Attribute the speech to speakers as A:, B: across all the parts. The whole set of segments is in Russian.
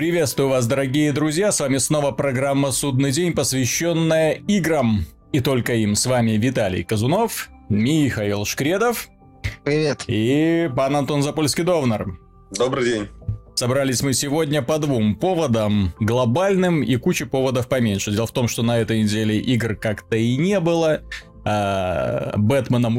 A: Приветствую вас, дорогие друзья. С вами снова программа «Судный день», посвященная играм. И только им. С вами Виталий Казунов, Михаил Шкредов.
B: Привет.
A: И пан Антон Запольский-Довнар.
C: Добрый день.
A: Собрались мы сегодня по двум поводам, глобальным и куче поводов поменьше. Дело в том, что на этой неделе игр как-то и не было. А, Бэтменом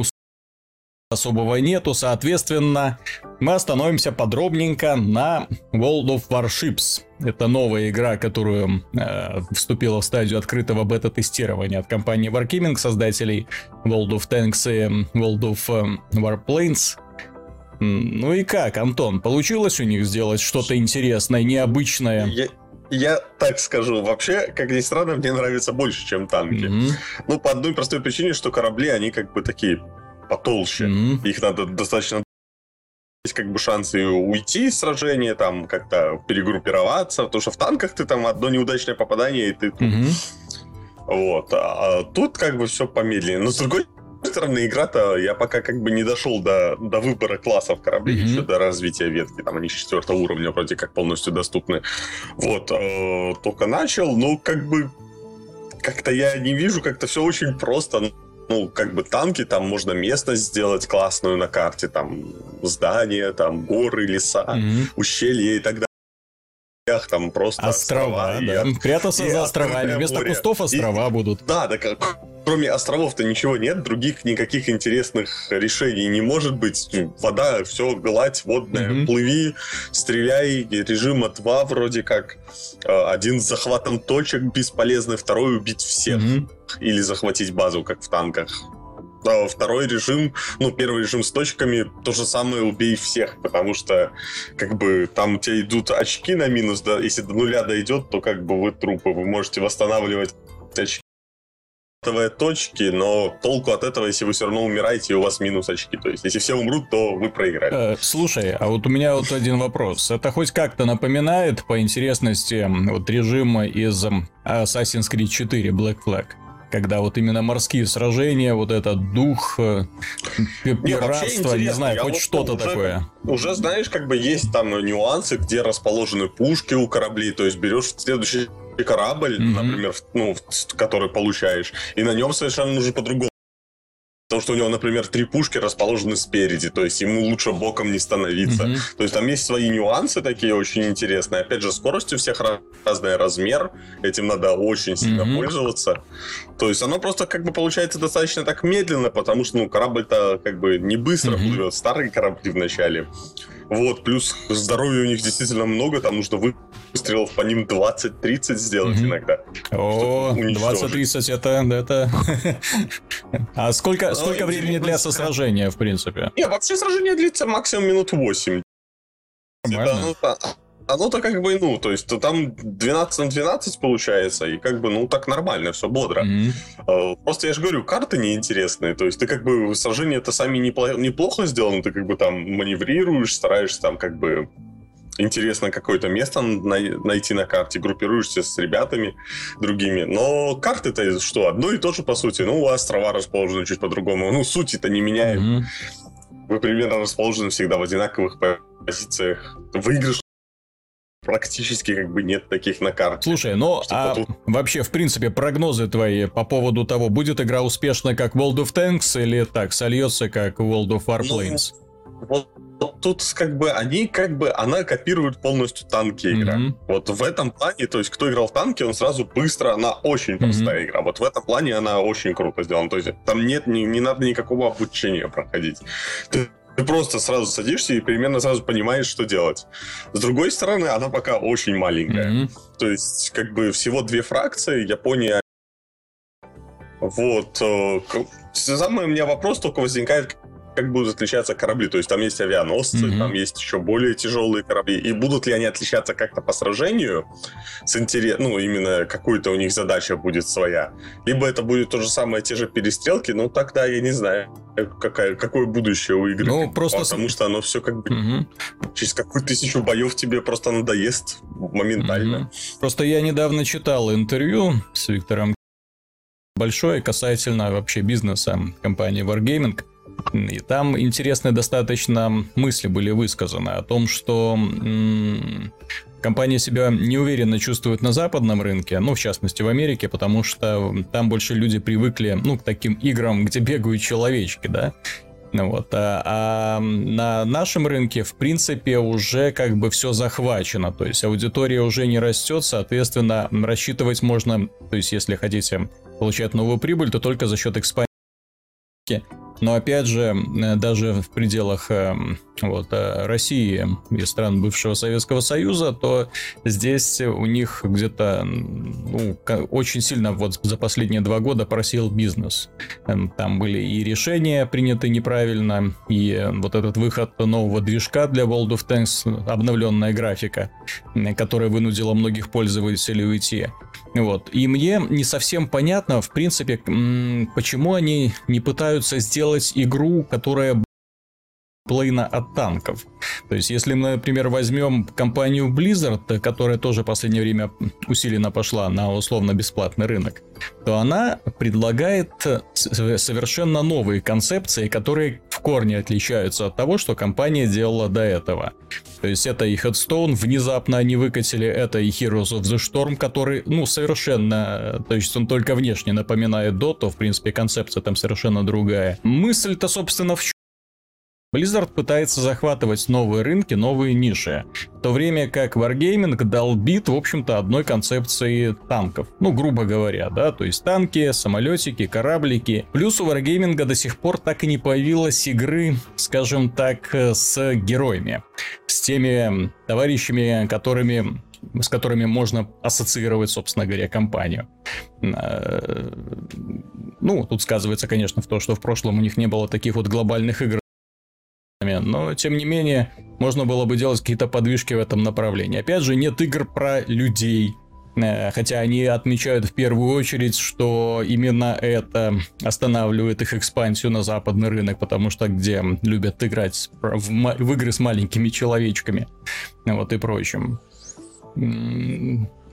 A: особого нету, соответственно, мы остановимся подробненько на World of Warships. Это новая игра, которую э, вступила в стадию открытого бета-тестирования от компании Wargaming, создателей World of Tanks и World of э, Warplanes. Ну и как, Антон, получилось у них сделать что-то интересное, необычное?
C: Я, я так скажу, вообще, как ни странно, мне нравится больше, чем танки. Mm-hmm. Ну, по одной простой причине, что корабли, они как бы такие потолще. Mm-hmm. Их надо достаточно есть как бы шансы уйти из сражения, там как-то перегруппироваться, потому что в танках ты там одно неудачное попадание, и ты Mm-hmm. Вот. А, а тут как бы все помедленнее. Но с другой стороны, игра-то я пока как бы не дошел до, до выбора классов кораблей, mm-hmm. еще до развития ветки. Там они четвертого уровня вроде как полностью доступны. Вот. Э, только начал, но как бы как-то я не вижу, как-то все очень просто ну, как бы танки, там можно местность сделать классную на карте, там здания, там горы, леса, mm-hmm. ущелья и так далее там просто
A: острова, острова да. И, Прятаться и за островами. Вместо море. кустов острова и, будут.
C: Да, да, как, кроме островов-то ничего нет, других никаких интересных решений не может быть. Вода, все, гладь водная, mm-hmm. плыви, стреляй, режим от 2 вроде как. А, один с захватом точек бесполезный, второй убить всех. Mm-hmm. Или захватить базу, как в танках. А второй режим, ну, первый режим с точками, то же самое убей всех, потому что, как бы, там у тебя идут очки на минус, да, если до нуля дойдет, то, как бы, вы трупы, вы можете восстанавливать очки точки, но толку от этого, если вы все равно умираете, и у вас минус очки. То есть, если все умрут, то вы проиграли.
A: Э, слушай, а вот у меня вот один вопрос. Это хоть как-то напоминает по интересности вот режима из Assassin's Creed 4 Black Flag? Когда вот именно морские сражения, вот этот дух э, пиратства, не, знаю, хоть вот что-то уже, такое.
C: Уже знаешь, как бы есть там нюансы, где расположены пушки у кораблей, то есть берешь следующий корабль, mm-hmm. например, ну, который получаешь, и на нем совершенно уже по-другому Потому что у него, например, три пушки расположены спереди, то есть ему лучше боком не становиться. Mm-hmm. То есть там есть свои нюансы такие очень интересные. Опять же, скорость у всех разный размер, этим надо очень сильно mm-hmm. пользоваться. То есть оно просто как бы получается достаточно так медленно, потому что ну, корабль-то как бы не быстро mm-hmm. плывет, старые корабли в начале. Вот, плюс здоровья у них действительно много, там нужно выстрелов по ним 20-30 сделать mm-hmm. иногда.
A: О, 20-30 это... это... а сколько, ну, сколько времени длится сражение, в принципе?
C: Не, вообще сражение длится максимум минут 8. Нормально. Это, оно-то как бы, ну, то есть то там 12 на 12 получается, и как бы, ну, так нормально, все бодро. Mm-hmm. Просто я же говорю, карты неинтересные, то есть ты как бы сражение-то сами неплохо, неплохо сделано, ты как бы там маневрируешь, стараешься там как бы интересно какое-то место найти на карте, группируешься с ребятами другими. Но карты-то что, одно и то же, по сути. Ну, острова расположены чуть по-другому. Ну, сути-то не меняем. Mm-hmm. Вы примерно расположены всегда в одинаковых позициях. Выигрыш практически как бы нет таких на карте.
A: Слушай, ну а тут... вообще, в принципе, прогнозы твои по поводу того, будет игра успешна как World of Tanks или так, сольется как World of Warplanes?
C: Ну, вот, вот тут как бы они как бы, она копирует полностью танки игра. Mm-hmm. Вот в этом плане, то есть кто играл в танки, он сразу быстро, она очень простая mm-hmm. игра. Вот в этом плане она очень круто сделана. То есть там нет, не, не надо никакого обучения проходить. Ты ты просто сразу садишься и примерно сразу понимаешь, что делать. С другой стороны, она пока очень маленькая. Mm-hmm. То есть, как бы всего две фракции, Япония. Вот. Э, самый у меня вопрос только возникает, как будут отличаться корабли. То есть там есть авианосцы, mm-hmm. там есть еще более тяжелые корабли. И будут ли они отличаться как-то по сражению? С интерес... Ну, именно какую-то у них задача будет своя. Либо это будет то же самое, те же перестрелки, ну тогда я не знаю, какая, какое будущее у игры. Ну, просто... Потому что оно все как бы mm-hmm. через какую тысячу боев тебе просто надоест моментально.
A: Mm-hmm. Просто я недавно читал интервью с Виктором большое касательно вообще бизнеса компании Wargaming. И там интересные достаточно мысли были высказаны о том, что компания себя неуверенно чувствует на западном рынке, ну, в частности, в Америке, потому что там больше люди привыкли, ну, к таким играм, где бегают человечки, да, ну вот. А, а на нашем рынке, в принципе, уже как бы все захвачено. То есть аудитория уже не растет, соответственно, рассчитывать можно, то есть если хотите получать новую прибыль, то только за счет экспансии. Но опять же, даже в пределах эм, вот, э, России и стран бывшего Советского Союза, то здесь у них где-то ну, очень сильно вот за последние два года просел бизнес. Там были и решения приняты неправильно, и вот этот выход нового движка для World of Tanks, обновленная графика, которая вынудила многих пользователей уйти. Вот. И мне не совсем понятно, в принципе, почему они не пытаются сделать игру, которая плейна от танков. То есть, если мы, например, возьмем компанию Blizzard, которая тоже в последнее время усиленно пошла на условно-бесплатный рынок, то она предлагает совершенно новые концепции, которые в корне отличаются от того, что компания делала до этого. То есть это и Headstone, внезапно они выкатили, это и Heroes of the Storm, который, ну, совершенно, то есть он только внешне напоминает Dota, в принципе, концепция там совершенно другая. Мысль-то, собственно, в? Blizzard пытается захватывать новые рынки, новые ниши, в то время как Wargaming долбит, в общем-то, одной концепции танков. Ну, грубо говоря, да, то есть танки, самолетики, кораблики. Плюс у Wargaming до сих пор так и не появилась игры, скажем так, с героями. С теми товарищами, которыми с которыми можно ассоциировать, собственно говоря, компанию. Э, ну, тут сказывается, конечно, в то, что в прошлом у них не было таких вот глобальных игр но тем не менее можно было бы делать какие-то подвижки в этом направлении. Опять же, нет игр про людей, э, Хотя они отмечают в первую очередь, что именно это останавливает их экспансию на западный рынок, потому что где любят играть в, в игры с маленькими человечками, вот и прочим.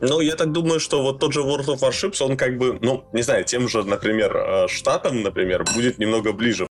C: Ну, я так думаю, что вот тот же World of Warships, он как бы, ну, не знаю, тем же, например, э, штатам, например, будет немного ближе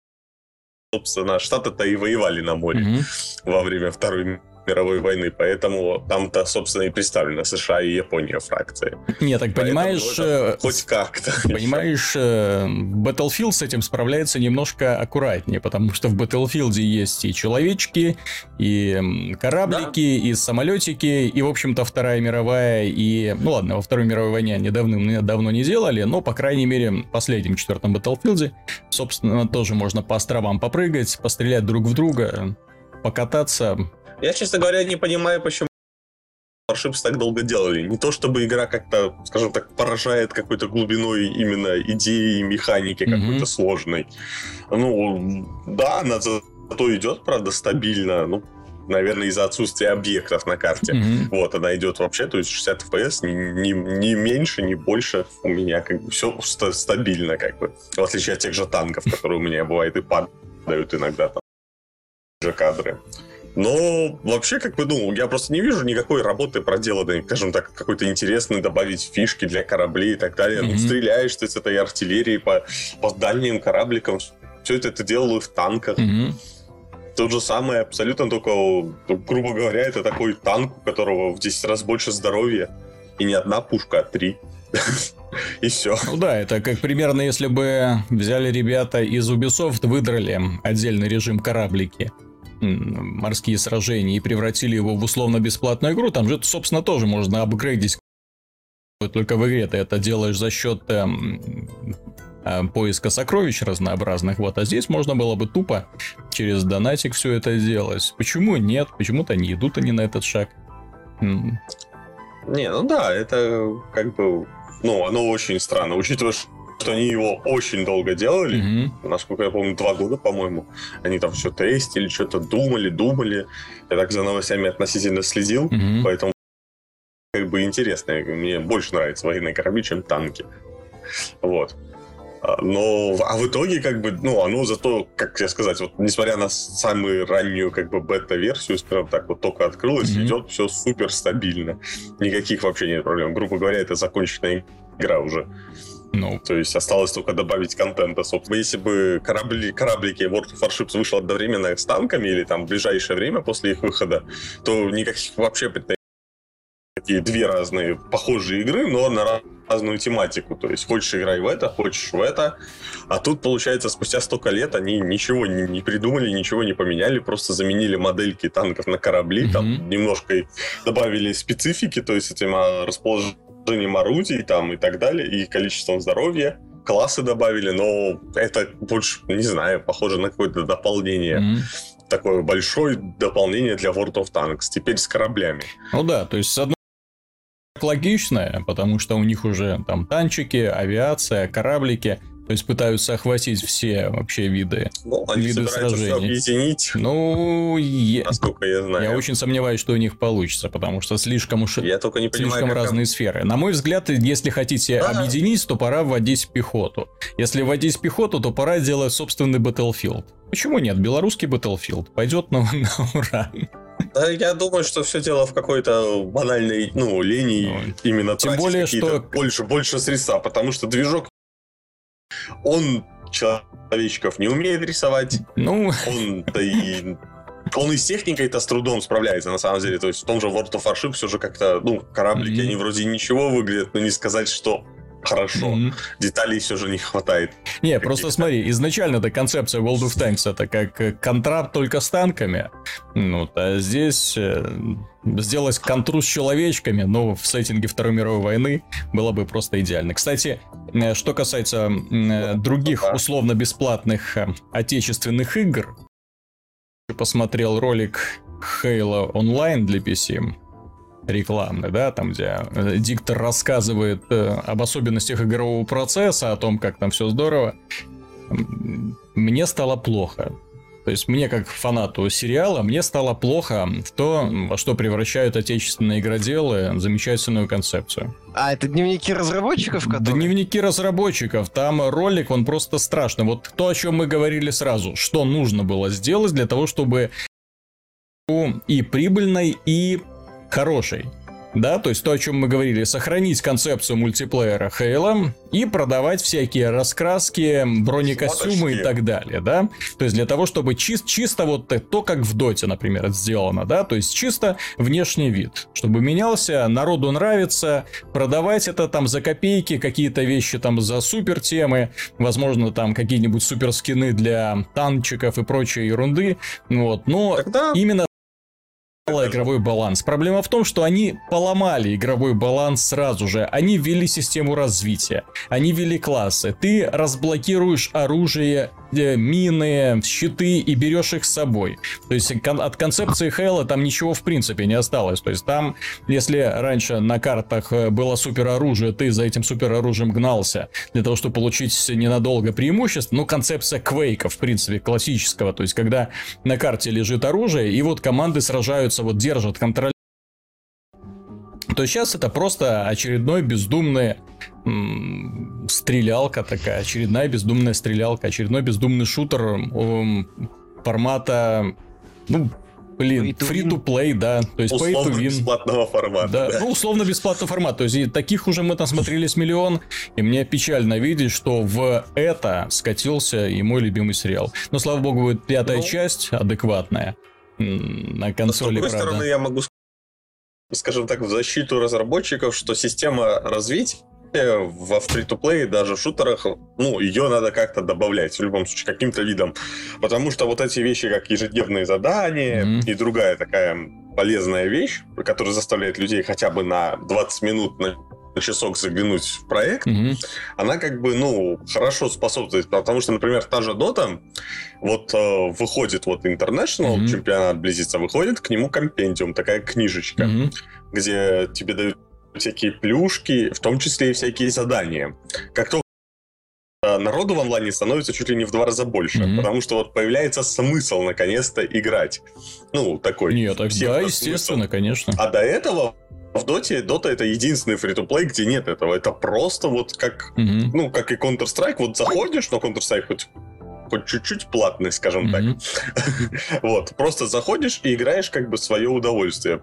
C: собственно, Штаты-то и воевали на море mm-hmm. во время Второй мировой войны, поэтому там-то, собственно, и представлены США и Япония фракции.
A: Не, так понимаешь... Э,
C: хоть как-то.
A: Понимаешь, э, Battlefield с этим справляется немножко аккуратнее, потому что в Battlefield есть и человечки, и кораблики, да. и самолетики, и, в общем-то, Вторая мировая, и... Ну ладно, во Второй мировой войне они давным, давно не делали, но, по крайней мере, в последнем четвертом Battlefield, собственно, тоже можно по островам попрыгать, пострелять друг в друга, покататься,
C: я, честно говоря, не понимаю, почему Warships так долго делали. Не то, чтобы игра как-то, скажем так, поражает какой-то глубиной именно идеи и механики mm-hmm. какой-то сложной. Ну, да, она зато идет, правда, стабильно. Ну, наверное, из-за отсутствия объектов на карте. Mm-hmm. Вот, она идет вообще, то есть 60 FPS, не, не, меньше, не больше. У меня как бы все стабильно, как бы. В отличие от тех же танков, которые у меня бывает и падают иногда там же кадры. Но вообще, как бы, ну, я просто не вижу никакой работы проделанной, скажем так, какой-то интересной, добавить фишки для кораблей и так далее. Mm-hmm. Ну, стреляешь ты с этой артиллерией по, по дальним корабликам. Все это ты делаю в танках. Mm-hmm. То же самое, абсолютно только, грубо говоря, это такой танк, у которого в 10 раз больше здоровья. И не одна пушка, а три. И все.
A: Ну да, это как примерно если бы взяли ребята из Ubisoft, выдрали отдельный режим кораблики морские сражения и превратили его в условно-бесплатную игру, там же, собственно, тоже можно апгрейдить. Только в игре ты это делаешь за счет эм, э, поиска сокровищ разнообразных, вот, а здесь можно было бы тупо через донатик все это делать. Почему нет? Почему-то не идут они на этот шаг.
C: Не, ну да, это как бы, ну, оно очень странно, учитывая, что они его очень долго делали, mm-hmm. насколько я помню, два года, по-моему. Они там все тестили, что-то думали, думали. Я так за новостями относительно следил, mm-hmm. поэтому как бы интересно. Мне больше нравятся военные корабли, чем танки. Вот. А, но, а в итоге, как бы, ну, оно зато, как я сказать, вот, несмотря на самую раннюю, как бы, бета-версию, скажем так, вот только открылось, mm-hmm. идет все супер стабильно. Никаких вообще нет проблем. Грубо говоря, это законченная игра уже. Ну. То есть осталось только добавить контента, собственно. Если бы корабли, кораблики World of Warships вышел одновременно с танками или там в ближайшее время после их выхода, то никаких вообще претензий такие две разные похожие игры, но на разную тематику. То есть хочешь играй в это, хочешь в это. А тут, получается, спустя столько лет они ничего не, не придумали, ничего не поменяли, просто заменили модельки танков на корабли, mm-hmm. там немножко добавили специфики, то есть этим а, расположением орудий там и так далее, и количеством здоровья классы добавили, но это больше, не знаю, похоже на какое-то дополнение. Mm-hmm. Такое большое дополнение для World of Tanks. Теперь с кораблями.
A: Ну да, то есть с одной логичное, потому что у них уже там танчики, авиация, кораблики. То есть пытаются охватить все вообще виды,
C: ну, они виды сражений. Объединить.
A: Ну,
C: я, насколько я знаю.
A: Я очень сомневаюсь, что у них получится, потому что слишком уж
C: я только не понимаю,
A: слишком разные там... сферы. На мой взгляд, если хотите да. объединить, то пора вводить пехоту. Если вводить пехоту, то пора делать собственный Battlefield. Почему нет? Белорусский Battlefield пойдет на, на ура.
C: Да, я думаю, что все дело в какой-то банальной, ну, линии ну, именно
A: Тем более, что...
C: больше, больше средства, потому что движок, он человечков не умеет рисовать. Ну... Он, да и он и с техникой-то с трудом справляется, на самом деле. То есть в том же World of Warships все же как-то, ну, кораблики, mm-hmm. они вроде ничего выглядят, но не сказать, что хорошо. Mm-hmm. Деталей все же не хватает.
A: Не, просто смотри, изначально эта концепция World of Tanks это как контракт только с танками. Ну, а здесь э, сделать контру с человечками, но в сеттинге Второй мировой войны было бы просто идеально. Кстати, э, что касается э, других условно бесплатных отечественных игр, посмотрел ролик Halo Online для PC рекламный, да, там, где э, диктор рассказывает э, об особенностях игрового процесса, о том, как там все здорово, мне стало плохо. То есть мне, как фанату сериала, мне стало плохо в то, во что превращают отечественные игроделы замечательную концепцию.
B: А, это дневники разработчиков, которые...
A: Дневники разработчиков. Там ролик, он просто страшный. Вот то, о чем мы говорили сразу. Что нужно было сделать для того, чтобы и прибыльной, и хорошей. Да, то есть то, о чем мы говорили, сохранить концепцию мультиплеера Halo и продавать всякие раскраски, бронекостюмы Смотришь, и так далее, да. То есть для того, чтобы чис- чисто вот то, как в Доте, например, сделано, да, то есть чисто внешний вид, чтобы менялся, народу нравится, продавать это там за копейки, какие-то вещи там за супер темы, возможно, там какие-нибудь супер скины для танчиков и прочей ерунды, вот, но Тогда... именно игровой баланс. Проблема в том, что они поломали игровой баланс сразу же. Они ввели систему развития. Они ввели классы. Ты разблокируешь оружие Э, мины, щиты и берешь их с собой. То есть от концепции Хейла там ничего в принципе не осталось. То есть там, если раньше на картах э, было супер оружие, ты за этим супер оружием гнался для того, чтобы получить ненадолго преимущество, ну концепция квейка в принципе классического, то есть когда на карте лежит оружие и вот команды сражаются, вот держат контроль то сейчас это просто очередной бездумный стрелялка такая, очередная бездумная стрелялка, очередной бездумный шутер формата, ну, Блин, free to play, да. То есть
C: условно pay to win. бесплатного формата.
A: Да, да. ну, условно бесплатный формат. То есть таких уже мы там смотрелись миллион, и мне печально видеть, что в это скатился и мой любимый сериал. Но, слава богу, будет пятая ну, часть адекватная на консоли,
C: С другой правда. стороны, я могу скажем так, в защиту разработчиков, что система развития во фри-то-плей, даже в шутерах, ну, ее надо как-то добавлять, в любом случае, каким-то видом. Потому что вот эти вещи, как ежедневные задания mm-hmm. и другая такая полезная вещь, которая заставляет людей хотя бы на 20 минут часок заглянуть в проект, mm-hmm. она как бы, ну, хорошо способствует, потому что, например, та же Dota, вот э, выходит вот International, mm-hmm. чемпионат близится, выходит к нему компендиум, такая книжечка, mm-hmm. где тебе дают всякие плюшки, в том числе и всякие задания. Как только народу в онлайне становится чуть ли не в два раза больше, mm-hmm. потому что вот появляется смысл наконец-то играть. Ну, такой.
A: Нет, так да, естественно, смысл. конечно.
C: А до этого в Доте, Дота это единственный фри-то-плей, где нет этого. Это просто вот как, mm-hmm. ну, как и Counter-Strike. Вот заходишь, но Counter-Strike хоть хоть чуть-чуть платный, скажем mm-hmm. так. вот, просто заходишь и играешь как бы свое удовольствие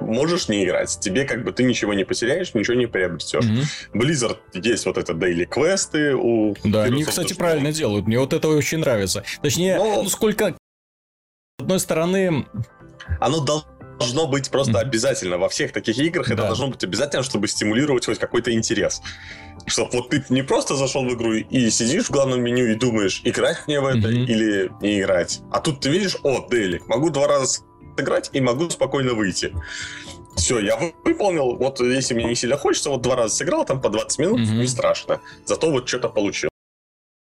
C: можешь не играть. Тебе как бы ты ничего не потеряешь, ничего не приобретешь. Mm-hmm. Blizzard есть вот это daily квесты у...
A: Да, они, кстати, правильно делают. Мне вот это очень нравится. Точнее, Но... ну сколько... С одной стороны...
C: Оно должно быть просто обязательно во всех таких играх. Да. Это должно быть обязательно, чтобы стимулировать хоть какой-то интерес. Чтобы вот ты не просто зашел в игру и сидишь в главном меню и думаешь, играть мне в это mm-hmm. или не играть. А тут ты видишь, о, Дели, могу два раза сыграть и могу спокойно выйти. Все, я выполнил. Вот если мне не сильно хочется, вот два раза сыграл, там по 20 минут, mm-hmm. не страшно. Зато вот что-то получил.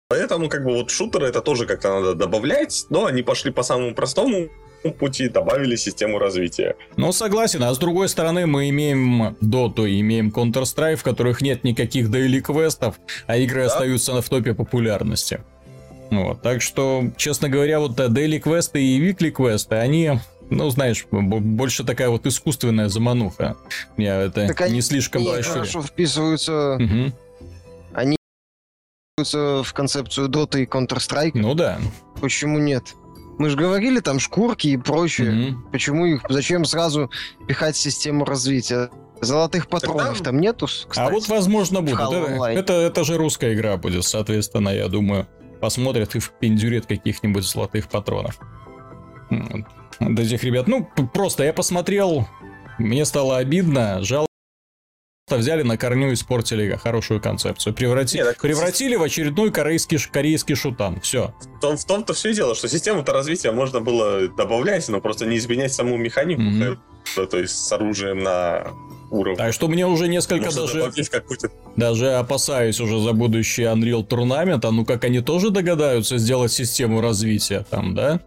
C: Поэтому, как бы, вот шутеры это тоже как-то надо добавлять, но они пошли по самому простому пути, добавили систему развития.
A: Ну, согласен, а с другой стороны, мы имеем Dota, имеем Counter-Strike, в которых нет никаких daily квестов, а игры да? остаются в топе популярности. Вот, так что, честно говоря, вот daily квесты и weekly квесты, они ну, знаешь, больше такая вот искусственная замануха. Я это так не слишком
B: они хорошо вписываются. Угу. Они вписываются в концепцию Dota и Counter-Strike.
A: Ну да.
B: Почему нет? Мы же говорили там шкурки и прочее. Mm-hmm. Почему их? Зачем сразу пихать систему развития? Золотых патронов там, там нету,
A: кстати. А вот возможно будет. Это, это, это же русская игра будет, соответственно, я думаю, посмотрят и впендюрят каких-нибудь золотых патронов. До этих ребят. Ну, просто я посмотрел, мне стало обидно, жалко взяли на корню испортили хорошую концепцию. Преврати... Нет, так... Превратили в очередной корейский, корейский шутан. Все.
C: В, том, в том-то все дело, что систему-то развития можно было добавлять, но просто не изменять саму механику. Mm-hmm. То есть с оружием на уровне.
A: Так что мне уже несколько Можно даже... Даже опасаюсь уже за будущий Unreal Tournament, а ну как они тоже догадаются сделать систему развития там, да?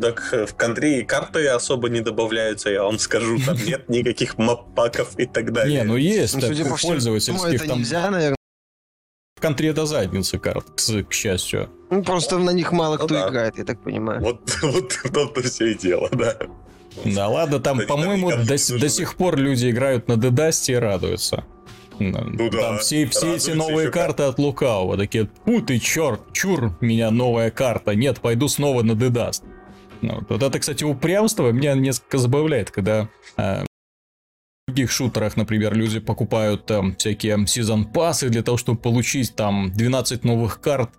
C: Так в контре карты особо не добавляются, я вам скажу, там нет никаких маппаков и так далее.
A: Не, ну есть, ну, судя по пользовательских там... Нельзя, наверное. В контре до задницы карт, к, к счастью.
B: Ну, просто на них мало ну, кто да. играет, я так понимаю.
C: Вот, вот в том-то все и дело, да.
A: Да ладно, там, по-моему, до, до сих пор люди играют на Дедасте и радуются. Ну да. Там все, все эти новые карты как. от Лукаува такие, у ты черт, чур, меня новая карта, нет, пойду снова на Дедаст. Ну, вот это, кстати, упрямство меня несколько забавляет, когда э, в других шутерах, например, люди покупают там всякие сезон пассы для того, чтобы получить там 12 новых карт,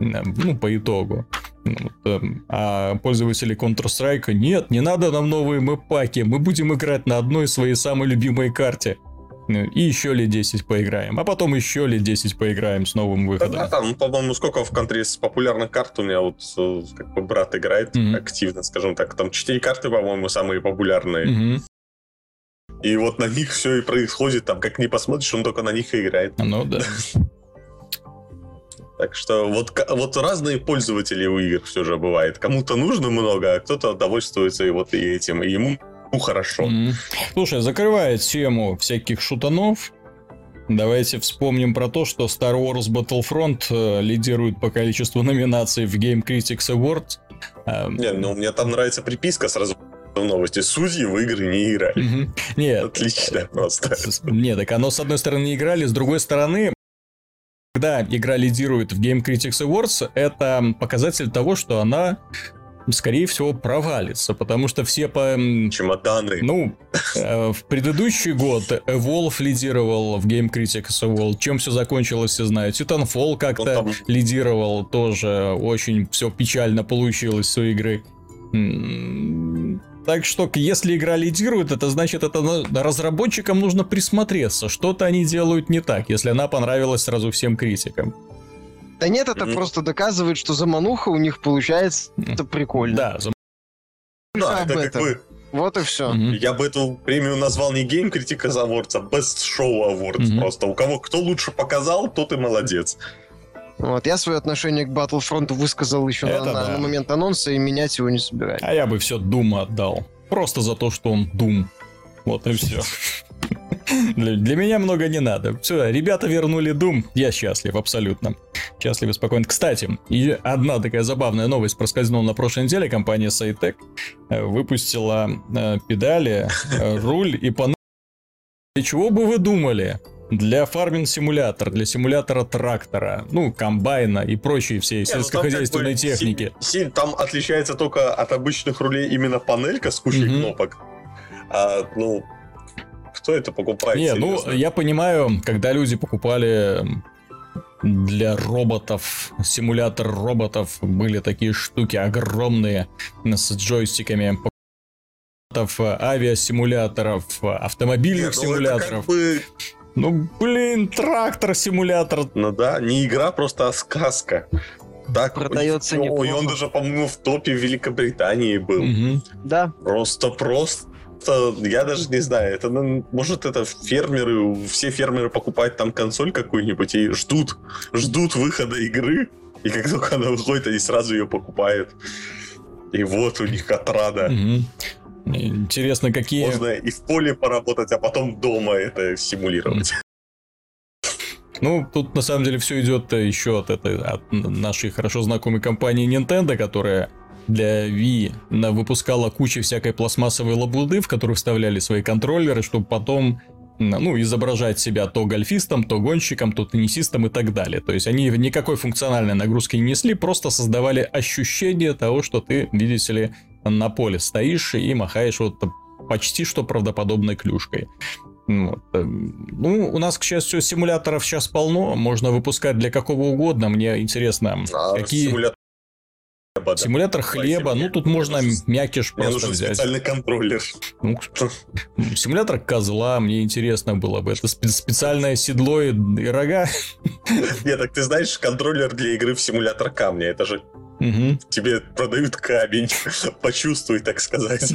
A: ну, по итогу. Ну, эм, а пользователи Counter-Strike нет, не надо нам новые мэпаки, мы будем играть на одной своей самой любимой карте. И еще лет 10 поиграем. А потом еще лет 10 поиграем с новым выходом. Да,
C: там, по-моему, сколько в контре с популярных карт у меня вот э, как бы брат играет mm-hmm. активно, скажем так. Там 4 карты, по-моему, самые популярные. Mm-hmm. И вот на них все и происходит, там, как не посмотришь, он только на них и играет.
A: Ну да.
C: Так что вот, вот разные пользователи у игр все же бывает. Кому-то нужно много, а кто-то довольствуется и вот и этим. И ему ну, хорошо. Mm-hmm.
A: Слушай, закрывая тему всяких шутанов, давайте вспомним про то, что Star Wars Battlefront э, лидирует по количеству номинаций в Game Critics Awards.
C: Э, Не, ну мне там нравится приписка сразу в новости. Судьи в игры не играли. Mm-hmm.
A: Нет.
C: Отлично просто.
A: Нет, так оно с одной стороны не играли, с другой стороны когда игра лидирует в Game Critics Awards, это показатель того, что она скорее всего, провалится, потому что все по...
C: Чемоданы.
A: Ну, э, в предыдущий год Evolve лидировал в Game Critics Award. Чем все закончилось, все знают. Titanfall как-то там... лидировал тоже. Очень все печально получилось у игры. Так что, если игра лидирует, это значит, это разработчикам нужно присмотреться. Что-то они делают не так, если она понравилась сразу всем критикам.
B: Да нет, это mm-hmm. просто доказывает, что замануха у них получается это прикольно.
A: Да, зам...
C: да это как бы...
B: Вот и все.
C: Mm-hmm. Я бы эту премию назвал не Game Critic Awards, а Best Show Awards. Mm-hmm. Просто у кого кто лучше показал, тот и молодец.
B: Вот, я свое отношение к Battlefront высказал еще на, да. на момент анонса и менять его не собираюсь.
A: А я бы все Дума отдал. Просто за то, что он Дум. Вот и все. Для, для меня много не надо. Все, ребята вернули Doom. Я счастлив, абсолютно. Счастлив и спокоен. Кстати, и одна такая забавная новость проскользнула на прошлой неделе. Компания Saytec э, выпустила э, педали, э, руль и панель. Для чего бы вы думали? Для фарминг-симулятора, для симулятора трактора, ну, комбайна и прочей всей ну, сельскохозяйственной бы техники.
C: Си, си, там отличается только от обычных рулей именно панелька с кучей mm-hmm. кнопок. А, ну, стоит, и покупает.
A: Не, ну, я понимаю, когда люди покупали для роботов, симулятор роботов, были такие штуки огромные с джойстиками, авиасимуляторов, автомобильных Нет, ну, симуляторов. Как бы... Ну, блин, трактор-симулятор.
C: Ну да, не игра, просто а сказка.
B: Так, продается не.
C: Ой, он даже, по-моему, в топе Великобритании был. Угу.
B: Да.
C: Просто, просто я даже не знаю, это ну, может это фермеры, все фермеры покупают там консоль какую-нибудь и ждут, ждут выхода игры, и как только она выходит, они сразу ее покупают. И вот у них отрада. Угу.
A: Интересно, какие...
C: Можно и в поле поработать, а потом дома это симулировать.
A: Ну, тут на самом деле все идет еще от этой от нашей хорошо знакомой компании Nintendo, которая для Wii выпускала кучу всякой пластмассовой лабуды, в которую вставляли свои контроллеры, чтобы потом ну, изображать себя то гольфистом, то гонщиком, то теннисистом и так далее. То есть они никакой функциональной нагрузки не несли, просто создавали ощущение того, что ты, видите ли, на поле стоишь и махаешь вот почти что правдоподобной клюшкой. Вот. Э, ну, у нас, к счастью, симуляторов сейчас полно, можно выпускать для какого угодно. Мне интересно, а, какие... Симулятор хлеба. Симулятор хлеба, ну тут можно мякиш просто нужен взять.
C: специальный контроллер. Ну,
A: симулятор козла, мне интересно было бы. Это специальное седло и, и рога.
C: Нет, так ты знаешь, контроллер для игры в симулятор камня, это же Угу. Тебе продают камень. Почувствуй, так сказать.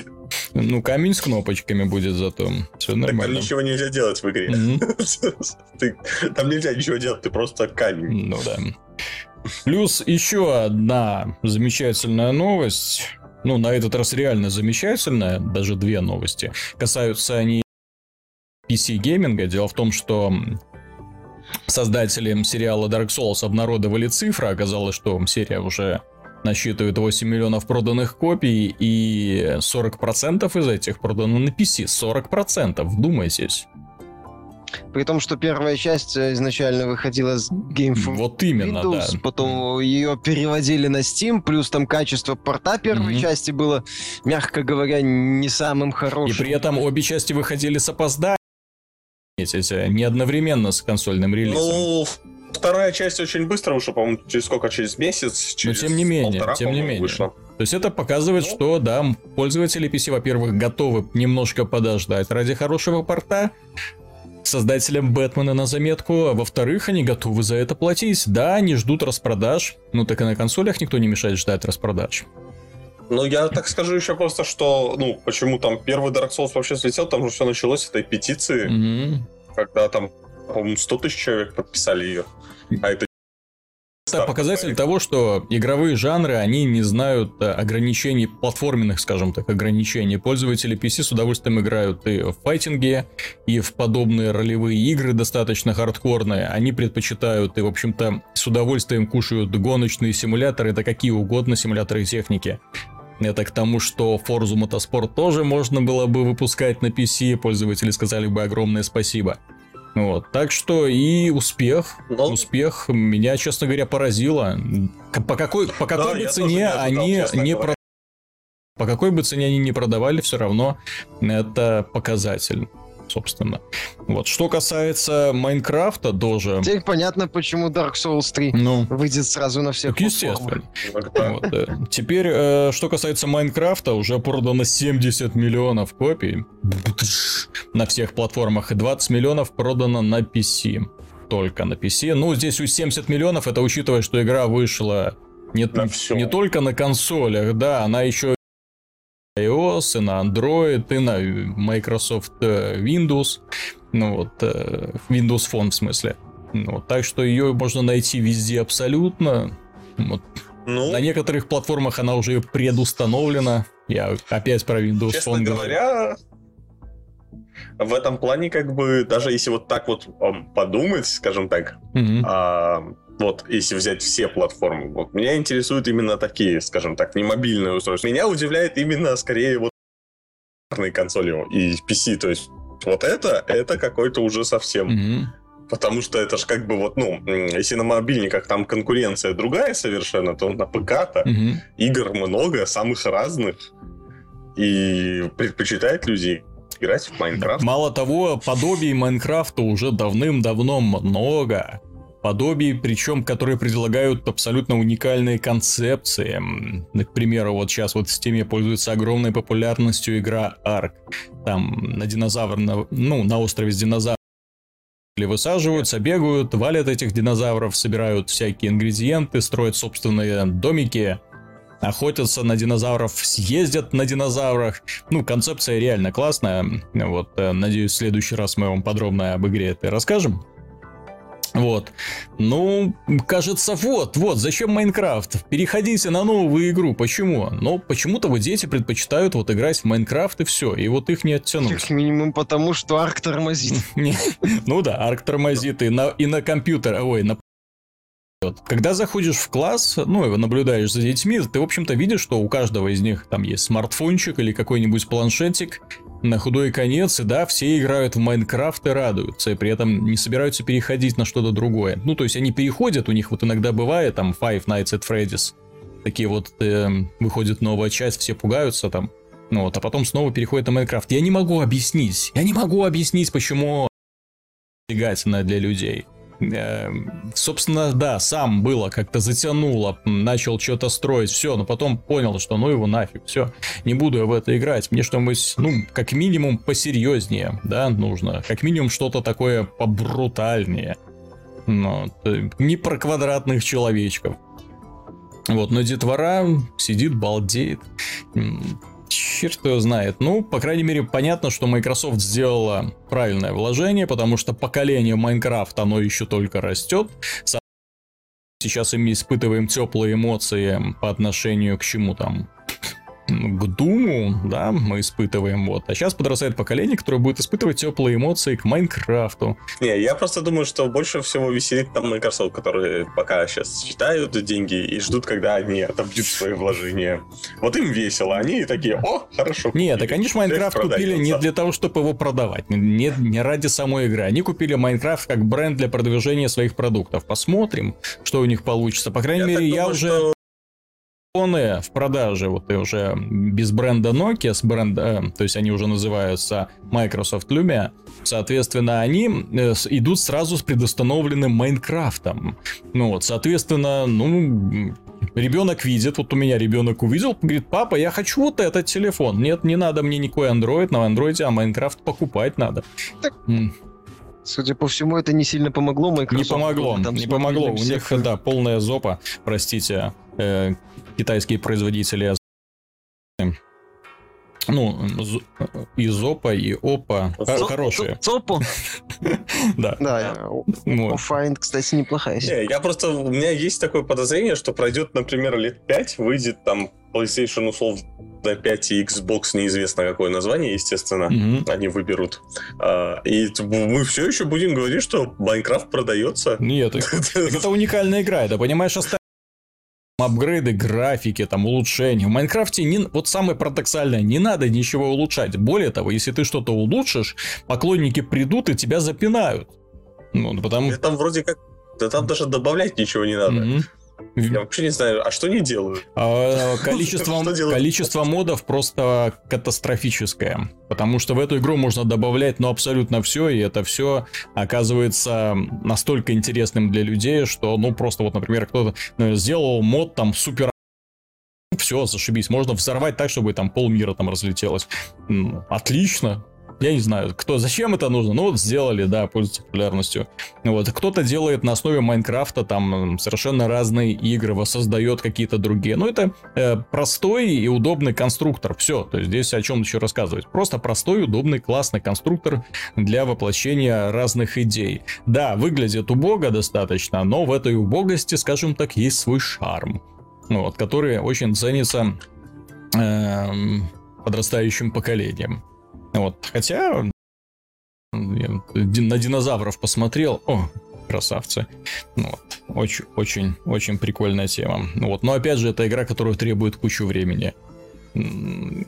A: Ну, камень с кнопочками будет зато. Все нормально. Так
C: там ничего нельзя делать в игре. Угу. там нельзя ничего делать, ты просто камень.
A: Ну да. Плюс еще одна замечательная новость. Ну, на этот раз реально замечательная, даже две новости. Касаются они PC-гейминга. Дело в том, что создатели сериала Dark Souls обнародовали цифры. Оказалось, что серия уже насчитывает 8 миллионов проданных копий, и 40% из этих продано на PC. 40%, вдумайтесь.
B: При том, что первая часть э, изначально выходила с Game for
A: Вот именно, Windows,
B: да. Потом ее переводили на Steam, плюс там качество порта первой mm-hmm. части было, мягко говоря, не самым хорошим.
A: И при этом обе части выходили с опозданием, не одновременно с консольным релизом.
C: Ну, вторая часть очень быстро вышла, по-моему, через сколько? Через месяц? Через
A: Но тем не менее, полтора, тем не менее. Вышла. То есть это показывает, ну. что, да, пользователи PC, во-первых, готовы немножко подождать ради хорошего порта, создателям Бэтмена на заметку, а во-вторых, они готовы за это платить. Да, они ждут распродаж, ну так и на консолях никто не мешает ждать распродаж.
C: Ну, я так скажу еще просто, что, ну, почему там первый Dark Souls вообще взлетел, там же все началось с этой петиции, mm-hmm. когда там, по-моему, 100 тысяч человек подписали ее. А это
A: это показатель того, что игровые жанры, они не знают э, ограничений, платформенных, скажем так, ограничений. Пользователи PC с удовольствием играют и в файтинге, и в подобные ролевые игры достаточно хардкорные. Они предпочитают и, в общем-то, с удовольствием кушают гоночные симуляторы, да какие угодно симуляторы техники. Это к тому, что Forza Motorsport тоже можно было бы выпускать на PC, пользователи сказали бы огромное спасибо. Вот, так что и успех, Но... успех меня, честно говоря, поразило. По какой, по какой да, бы цене не они не про... по какой бы цене они не продавали, все равно это показатель собственно. Вот. Что касается Майнкрафта, тоже...
B: Теперь понятно, почему Dark Souls 3 ну, выйдет сразу на всех
A: естественно. Вот, да. Теперь, э, что касается Майнкрафта, уже продано 70 миллионов копий на всех платформах, и 20 миллионов продано на PC. Только на PC. Ну, здесь у 70 миллионов, это учитывая, что игра вышла не, не только на консолях, да, она еще iOS, и на Android, и на Microsoft э, Windows. Ну вот, э, Windows Phone в смысле. Ну, так что ее можно найти везде абсолютно. Вот. Ну, на некоторых платформах она уже предустановлена. Я опять про Windows
C: честно Phone говоря, в этом плане, как бы, даже если вот так вот подумать, скажем так, mm-hmm. а, вот, если взять все платформы. Вот, меня интересуют именно такие, скажем так, не мобильные устройства. Меня удивляет именно, скорее, вот консоли и PC. То есть, вот это, это какой-то уже совсем... Mm-hmm. Потому что это же как бы вот, ну, если на мобильниках там конкуренция другая совершенно, то на ПК-то mm-hmm. игр много, самых разных. И предпочитают люди играть в Майнкрафт.
A: Мало того, подобий Майнкрафта уже давным-давно много. Подобий, причем, которые предлагают абсолютно уникальные концепции. К примеру, вот сейчас вот в Steam пользуется огромной популярностью игра Ark. Там на динозавр, на, ну, на острове с динозавром высаживаются, бегают, валят этих динозавров, собирают всякие ингредиенты, строят собственные домики, охотятся на динозавров, съездят на динозаврах. Ну, концепция реально классная. Вот, э, надеюсь, в следующий раз мы вам подробно об игре это расскажем. Вот. Ну, кажется, вот, вот, зачем Майнкрафт? Переходите на новую игру. Почему? Ну, почему-то вот дети предпочитают вот играть в Майнкрафт и все. И вот их не оттянуть.
B: Как минимум потому, что Арк тормозит.
A: Ну да, Арк тормозит и на, и на компьютер, ой, на когда заходишь в класс, ну, наблюдаешь за детьми, ты, в общем-то, видишь, что у каждого из них там есть смартфончик или какой-нибудь планшетик, на худой конец, и да, все играют в Майнкрафт и радуются, и при этом не собираются переходить на что-то другое. Ну, то есть они переходят, у них вот иногда бывает там Five Nights at Freddy's, такие вот э, выходит новая часть, все пугаются там, ну вот, а потом снова переходит на Майнкрафт. Я не могу объяснить, я не могу объяснить, почему притягательно для людей. Эм, собственно, да, сам было, как-то затянуло, начал что-то строить, все, но потом понял, что ну его нафиг, все, не буду я в это играть, мне что-нибудь, ну, как минимум посерьезнее, да, нужно, как минимум что-то такое побрутальнее, ну, не про квадратных человечков. Вот, но детвора сидит, балдеет черт его знает. Ну, по крайней мере, понятно, что Microsoft сделала правильное вложение, потому что поколение Minecraft, оно еще только растет. Сейчас мы испытываем теплые эмоции по отношению к чему там, к Думу, да, мы испытываем, вот. А сейчас подрастает поколение, которое будет испытывать теплые эмоции к Майнкрафту.
C: Не, я просто думаю, что больше всего веселит там Microsoft, которые пока сейчас считают деньги и ждут, когда они отобьют свои вложения. Вот им весело, они такие, о, хорошо.
A: Нет, так они же Майнкрафт купили не для того, чтобы его продавать, не, не ради самой игры. Они купили Майнкрафт как бренд для продвижения своих продуктов. Посмотрим, что у них получится. По крайней я мере, я думаю, уже... Что телефоны в продаже, вот и уже без бренда Nokia, с бренда, э, то есть они уже называются Microsoft Lumia, соответственно, они э, идут сразу с предустановленным Майнкрафтом. Ну вот, соответственно, ну, ребенок видит, вот у меня ребенок увидел, говорит, папа, я хочу вот этот телефон. Нет, не надо мне никакой Android, на Android, а Майнкрафт покупать надо. Так...
B: Судя по всему, это не сильно помогло
A: Microsoft. Не помогло, не помогло. У них, да, полная зопа, простите, э, китайские производители ну, и Зопа, и Опа хорошие.
B: Зопу? Да. Да, Find, кстати, неплохая.
C: Не, я просто, у меня есть такое подозрение, что пройдет, например, лет 5, выйдет там PlayStation условно 5 и Xbox, неизвестно какое название, естественно, mm-hmm. они выберут. А, и мы все еще будем говорить, что Майнкрафт продается.
A: Нет, это уникальная игра, это, понимаешь, апгрейды графики, там, улучшения. В Майнкрафте не, вот самое парадоксальное, не надо ничего улучшать. Более того, если ты что-то улучшишь, поклонники придут и тебя запинают.
C: Ну, потому... Там вроде как... Да там даже добавлять ничего не надо. Mm-hmm. Я вообще не знаю, а что они делают?
A: А, количество, количество модов просто катастрофическое. Потому что в эту игру можно добавлять ну абсолютно все, и это все оказывается настолько интересным для людей, что ну просто вот, например, кто-то ну, сделал мод там супер все, зашибись, можно взорвать так, чтобы там полмира там разлетелось. Отлично, я не знаю, кто, зачем это нужно, ну вот сделали, да, пользуются популярностью. Вот, кто-то делает на основе Майнкрафта там совершенно разные игры, воссоздает какие-то другие. Ну это э, простой и удобный конструктор, все, то есть здесь о чем еще рассказывать. Просто простой, удобный, классный конструктор для воплощения разных идей. Да, выглядит убого достаточно, но в этой убогости, скажем так, есть свой шарм, вот, который очень ценится э, подрастающим поколением. Вот, хотя я на динозавров посмотрел, о, красавцы. Ну вот, очень, очень, очень прикольная тема. Ну вот, но опять же, это игра, которая требует кучу времени.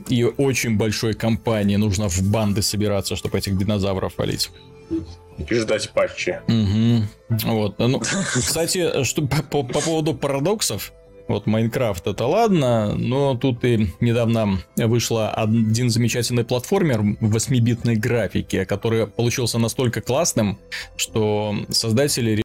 A: И очень большой компании нужно в банды собираться, чтобы этих динозавров валить.
C: И ждать патчи.
A: Угу. Вот. Ну, кстати, что, по, по поводу парадоксов, Вот Майнкрафт это ладно, но тут и недавно вышла один замечательный платформер в 8-битной графике, который получился настолько классным, что создатели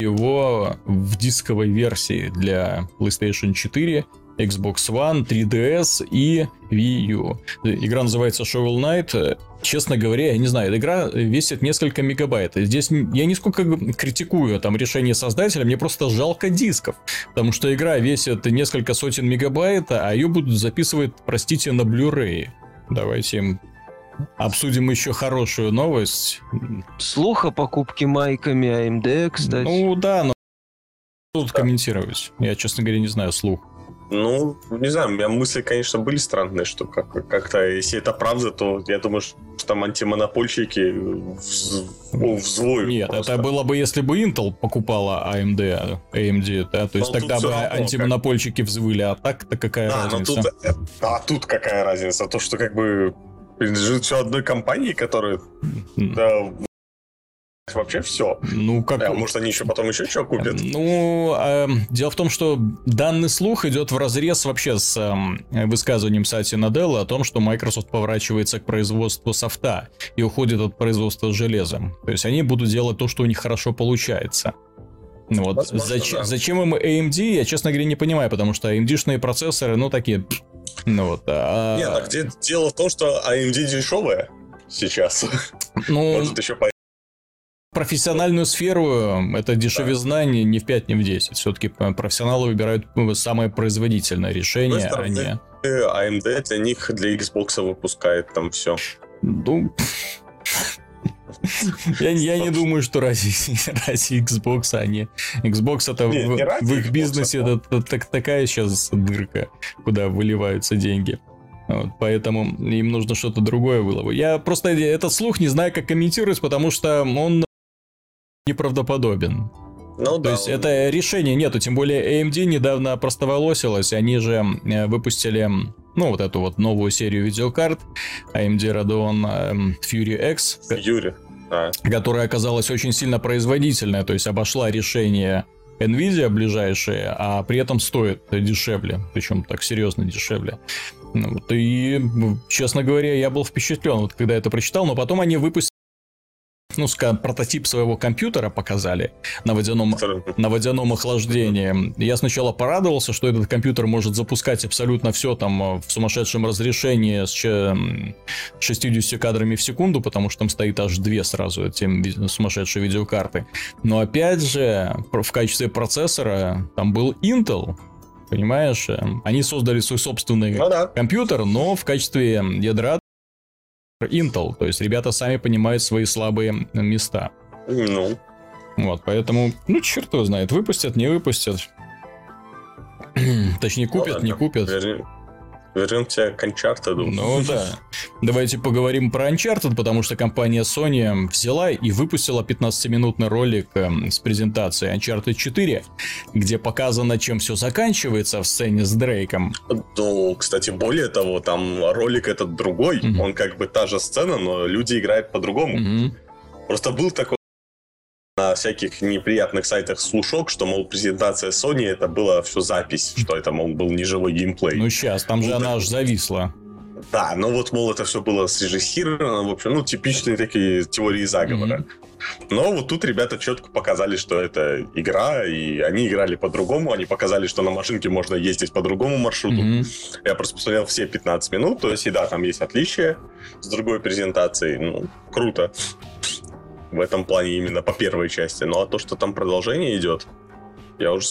A: его в дисковой версии для PlayStation 4 Xbox One, 3DS и Wii U. Игра называется Shovel Knight. Честно говоря, я не знаю, игра весит несколько мегабайт. Здесь я нисколько критикую там решение создателя, мне просто жалко дисков. Потому что игра весит несколько сотен мегабайт, а ее будут записывать, простите, на Blu-ray. Давайте Обсудим еще хорошую новость.
B: Слух о покупке майками AMD, кстати.
A: Ну да, но тут комментировать. Я, честно говоря, не знаю слух.
C: Ну, не знаю, у меня мысли, конечно, были странные, что как- как-то, если это правда, то я думаю, что там антимонопольщики вз... взвоют.
A: Нет, просто. это было бы, если бы Intel покупала AMD, AMD, да, то есть Но тогда бы антимонопольщики как... взвыли, а так-то какая а, разница?
C: тут, а тут какая разница? То, что как бы принадлежит все одной компании, которая да, вообще все.
A: Ну, как...
C: А может, они еще потом еще что купят?
A: Ну, э, дело в том, что данный слух идет в разрез вообще с э, высказыванием Сати Наделла о том, что Microsoft поворачивается к производству софта и уходит от производства железом. То есть они будут делать то, что у них хорошо получается. Вот. Возможно, зачем, да. зачем им AMD, я, честно говоря, не понимаю, потому что AMD-шные процессоры, ну, такие... Ну, вот,
C: а... Нет, так дело в том, что AMD дешевая сейчас.
A: Ну, Может, еще по профессиональную сферу это дешевизна не, не в 5, не в 10. Все-таки профессионалы выбирают ну, самое производительное решение, а не...
C: AMD для них, для Xbox выпускает там все.
A: Ну, я, я не думаю, что ради, ради Xbox, а не... Xbox это не, в, не в их Xbox, бизнесе а... это, это такая сейчас дырка, куда выливаются деньги. Вот, поэтому им нужно что-то другое было бы. Я просто этот слух не знаю, как комментировать, потому что он неправдоподобен. Ну, То да, есть он... это решение нету, тем более AMD недавно простоволосилась, они же выпустили, ну, вот эту вот новую серию видеокарт AMD Radeon эм, Fury X.
C: Fury,
A: да. Которая оказалась очень сильно производительная, то есть обошла решение Nvidia ближайшие, а при этом стоит дешевле, причем так серьезно дешевле. Ну, вот, и, честно говоря, я был впечатлен, вот, когда это прочитал, но потом они выпустили ну, скажем, прототип своего компьютера показали на водяном, на водяном охлаждении. Я сначала порадовался, что этот компьютер может запускать абсолютно все там э, в сумасшедшем разрешении с 60 кадрами в секунду, потому что там стоит аж две сразу эти сумасшедшие видеокарты. Но опять же, в качестве процессора там был Intel, понимаешь? Они создали свой собственный ну, да. компьютер, но в качестве ядра Intel. То есть ребята сами понимают свои слабые места.
C: Ну.
A: Вот, поэтому, ну, черт его знает, выпустят, не выпустят. Точнее, купят, ну, не купят.
C: Вернемся к Uncharted.
A: Ну да. Давайте поговорим про Uncharted, потому что компания Sony взяла и выпустила 15-минутный ролик эм, с презентацией Uncharted 4, где показано, чем все заканчивается в сцене с Дрейком.
C: Ну, кстати, более того, там ролик этот другой, mm-hmm. он как бы та же сцена, но люди играют по-другому. Mm-hmm. Просто был такой на всяких неприятных сайтах слушок, что, мол, презентация Sony это была все запись, что это, мол, был не живой геймплей.
A: Ну, сейчас, там же ну, она аж зависла.
C: Да, ну вот, мол, это все было срежиссировано, в общем, ну, типичные такие теории заговора. Mm-hmm. Но вот тут ребята четко показали, что это игра, и они играли по-другому, они показали, что на машинке можно ездить по другому маршруту. Mm-hmm. Я просто посмотрел все 15 минут, то есть, и да, там есть отличия с другой презентацией, ну, круто в этом плане именно по первой части. Ну а то, что там продолжение идет, я уже...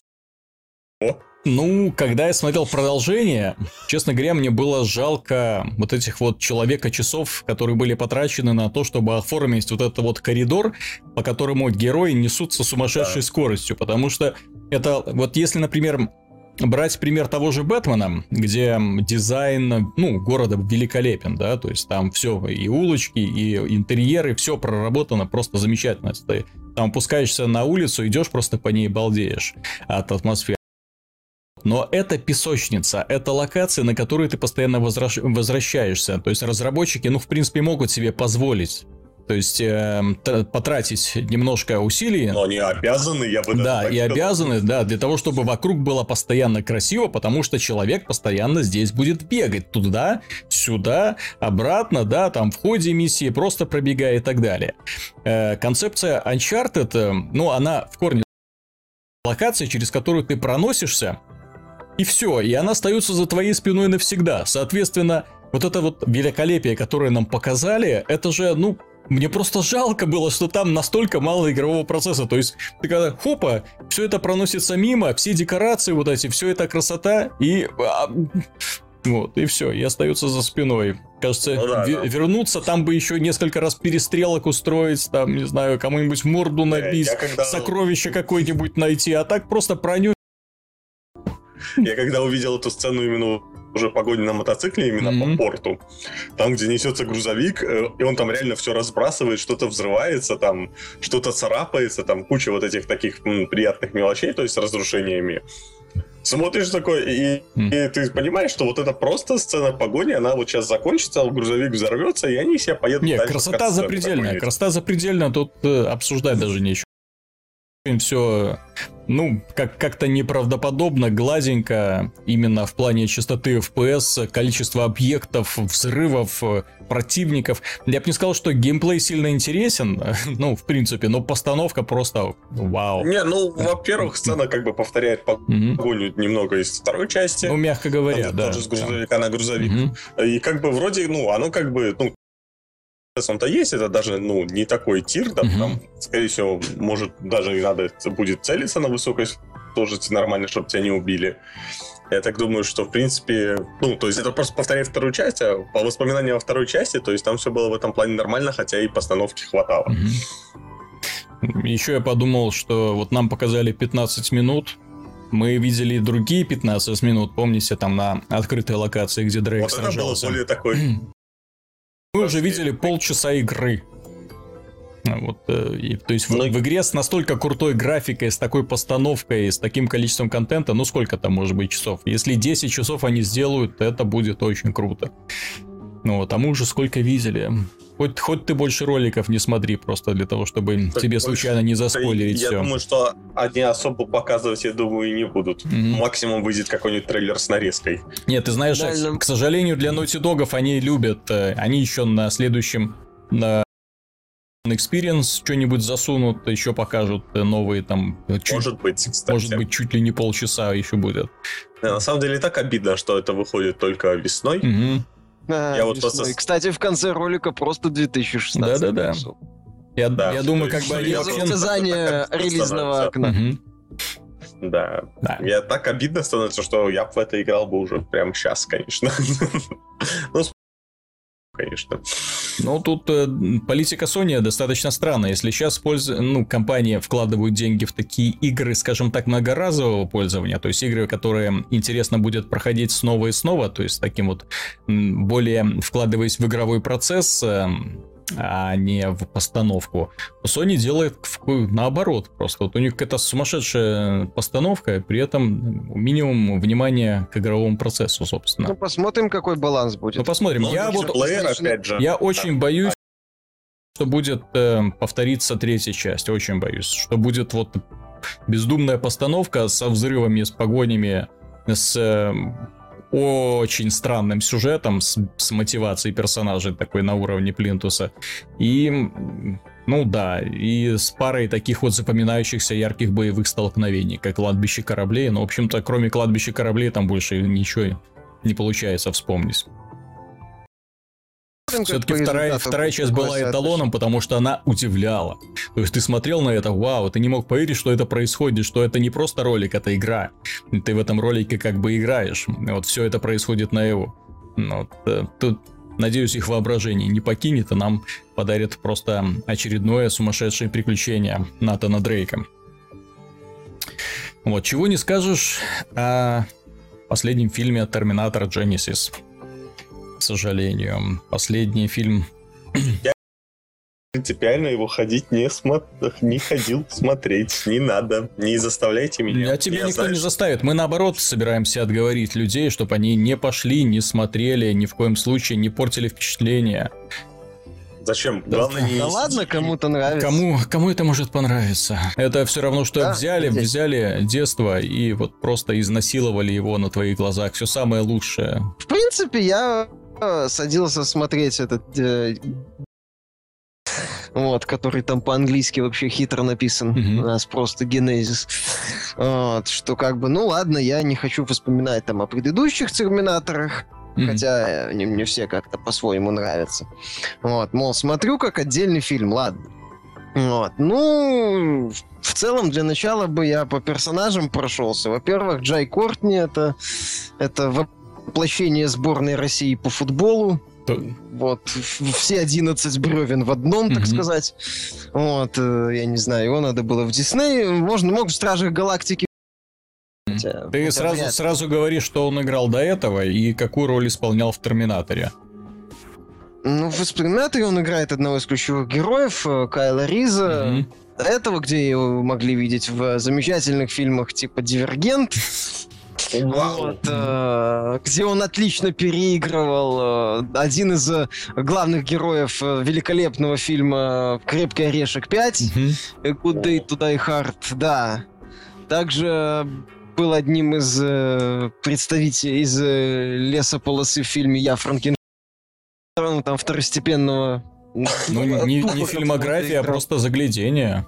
A: О. Ну, когда я смотрел продолжение, честно говоря, мне было жалко вот этих вот человека-часов, которые были потрачены на то, чтобы оформить вот этот вот коридор, по которому герои несутся сумасшедшей да. скоростью, потому что это вот если, например, брать пример того же Бэтмена, где дизайн, ну, города великолепен, да, то есть там все, и улочки, и интерьеры, все проработано просто замечательно. Ты там опускаешься на улицу, идешь просто по ней балдеешь от атмосферы. Но это песочница, это локация, на которую ты постоянно возвращаешься. То есть разработчики, ну, в принципе, могут себе позволить То есть э, потратить немножко усилий.
C: Но они обязаны, я бы
A: Да, и обязаны, да, для того, чтобы вокруг было постоянно красиво, потому что человек постоянно здесь будет бегать туда, сюда, обратно, да, там в ходе миссии просто пробегая и так далее. Э, концепция Uncharted, э, ну, она в корне локация, через которую ты проносишься, и все, и она остается за твоей спиной навсегда. Соответственно, вот это вот великолепие, которое нам показали, это же, ну, мне просто жалко было, что там настолько мало игрового процесса. То есть, ты когда хопа, все это проносится мимо, все декорации вот эти, все это красота, и... А, вот, и все, и остается за спиной. Кажется, ну, да, да. вернуться, там бы еще несколько раз перестрелок устроить, там, не знаю, кому-нибудь морду набить, когда... сокровище какое-нибудь найти, а так просто пронес.
C: Я когда увидел эту сцену именно уже погони на мотоцикле именно mm-hmm. по порту. Там, где несется грузовик, э, и он там реально все разбрасывает, что-то взрывается, там что-то царапается, там куча вот этих таких м, приятных мелочей, то есть с разрушениями. Смотришь такой, и, mm. и ты понимаешь, что вот это просто сцена погони, она вот сейчас закончится, грузовик взорвется, и они все поедут
A: Нет, красота запредельная, красота запредельная, тут э, обсуждать даже нечего все, ну, как- как-то неправдоподобно, гладенько, именно в плане частоты FPS, количество объектов, взрывов, противников. Я бы не сказал, что геймплей сильно интересен, ну, в принципе, но постановка просто вау.
C: Не, ну, во-первых, сцена как бы повторяет погоню немного из второй части.
A: Ну, мягко говоря,
C: да. Тоже с грузовика на грузовик. И как бы вроде, ну, оно как бы, ну, он-то есть, это даже, ну, не такой тир, да, угу. там, скорее всего, может, даже не надо будет целиться на высокой сложности нормально, чтобы тебя не убили. Я так думаю, что, в принципе, ну, то есть это просто повторяет вторую часть, а по воспоминаниям о второй части, то есть там все было в этом плане нормально, хотя и постановки хватало.
A: Угу. Еще я подумал, что вот нам показали 15 минут, мы видели другие 15 минут, помните, там на открытой локации, где Дрейк вот сражался.
C: это было более такой
A: Мы уже видели полчаса игры. А вот, э, и, то есть в, в игре с настолько крутой графикой, с такой постановкой, с таким количеством контента, ну сколько там может быть часов? Если 10 часов они сделают, это будет очень круто. Ну вот, а мы уже сколько видели. Хоть, хоть ты больше роликов не смотри, просто для того, чтобы так тебе больше... случайно не заспойлерить
C: я
A: все.
C: Я думаю, что они особо показывать, я думаю, и не будут. Mm-hmm. Максимум выйдет какой-нибудь трейлер с нарезкой.
A: Нет, ты знаешь, да, к сожалению, для Naughty Dog они любят, э, они еще на следующем на Experience что-нибудь засунут, еще покажут э, новые там...
C: Э, чуть, может быть, кстати.
A: Может быть, чуть ли не полчаса еще будет.
C: на самом деле так обидно, что это выходит только весной.
A: Угу.
B: А, я вот просто... Кстати, в конце ролика просто 2016.
A: Да-да-да. Я, да, я думаю, как бы
B: вообще... Указание релизного окна. Угу.
C: Да. да. Я так обидно становится, что я в это играл бы уже прямо сейчас, конечно. ну, конечно.
A: Ну, тут э, политика Sony достаточно странная. Если сейчас польз... ну, компания вкладывают деньги в такие игры, скажем так, многоразового пользования, то есть игры, которые интересно будет проходить снова и снова, то есть таким вот более вкладываясь в игровой процесс, э, а не в постановку. Sony делает наоборот, просто вот у них какая-то сумасшедшая постановка, при этом минимум внимания к игровому процессу, собственно.
B: Ну, посмотрим, какой баланс будет.
A: Ну, посмотрим. Ну, я вот плеер, опять же. Я очень боюсь, что будет э, повториться третья часть, очень боюсь, что будет вот бездумная постановка со взрывами, с погонями, с э, очень странным сюжетом, с, с мотивацией персонажей такой на уровне Плинтуса. И, ну да, и с парой таких вот запоминающихся ярких боевых столкновений, как кладбище кораблей. Но, в общем-то, кроме кладбища кораблей, там больше ничего не получается вспомнить. Все-таки вторая, вторая часть была эталоном, потому что она удивляла. То есть ты смотрел на это, вау, ты не мог поверить, что это происходит, что это не просто ролик, это игра. Ты в этом ролике как бы играешь. Вот все это происходит на его. Вот, тут Надеюсь, их воображение не покинет, и нам подарит просто очередное сумасшедшее приключение Натана Дрейка. Вот, чего не скажешь о последнем фильме Терминатор Genesis сожалению. Последний фильм...
C: Я принципиально его ходить не, смо... не ходил смотреть, не надо, не заставляйте меня.
A: А тебе Я никто знаю, не заставит. Мы наоборот собираемся отговорить людей, чтобы они не пошли, не смотрели, ни в коем случае не портили впечатление.
C: Зачем? Главное
B: не Да ладно, кому-то нравится.
A: Кому, кому это может понравиться? Это все равно, что да, взяли, здесь. взяли детство и вот просто изнасиловали его на твоих глазах. Все самое лучшее.
B: В принципе, я садился смотреть этот э, вот, который там по-английски вообще хитро написан. Mm-hmm. У нас просто генезис. Вот, что как бы, ну ладно, я не хочу вспоминать там о предыдущих терминаторах. Mm-hmm. Хотя не, мне все как-то по-своему нравятся. Вот, мол, смотрю как отдельный фильм, ладно. Вот. Ну, в целом, для начала бы я по персонажам прошелся. Во-первых, Джай Кортни это, это воплощение сборной России по футболу. То... Вот, все 11 бревен в одном, так mm-hmm. сказать. Вот, э, я не знаю, его надо было в Дисней. Можно, мог в Стражах Галактики
A: Хотя, Ты сразу, сразу говоришь, что он играл до этого и какую роль исполнял в Терминаторе.
B: Ну, в Терминаторе он играет одного из ключевых героев, э, Кайла Риза. Mm-hmm. этого, где его могли видеть в замечательных фильмах типа «Дивергент», вот, э, где он отлично переигрывал э, один из э, главных героев великолепного фильма «Крепкий орешек 5», mm-hmm. «Good Day to Die Hard», да. Также был одним из э, представителей из э, лесополосы в фильме «Я Франкенштейн», там второстепенного...
A: Ну, не, не фильмография, а просто заглядение.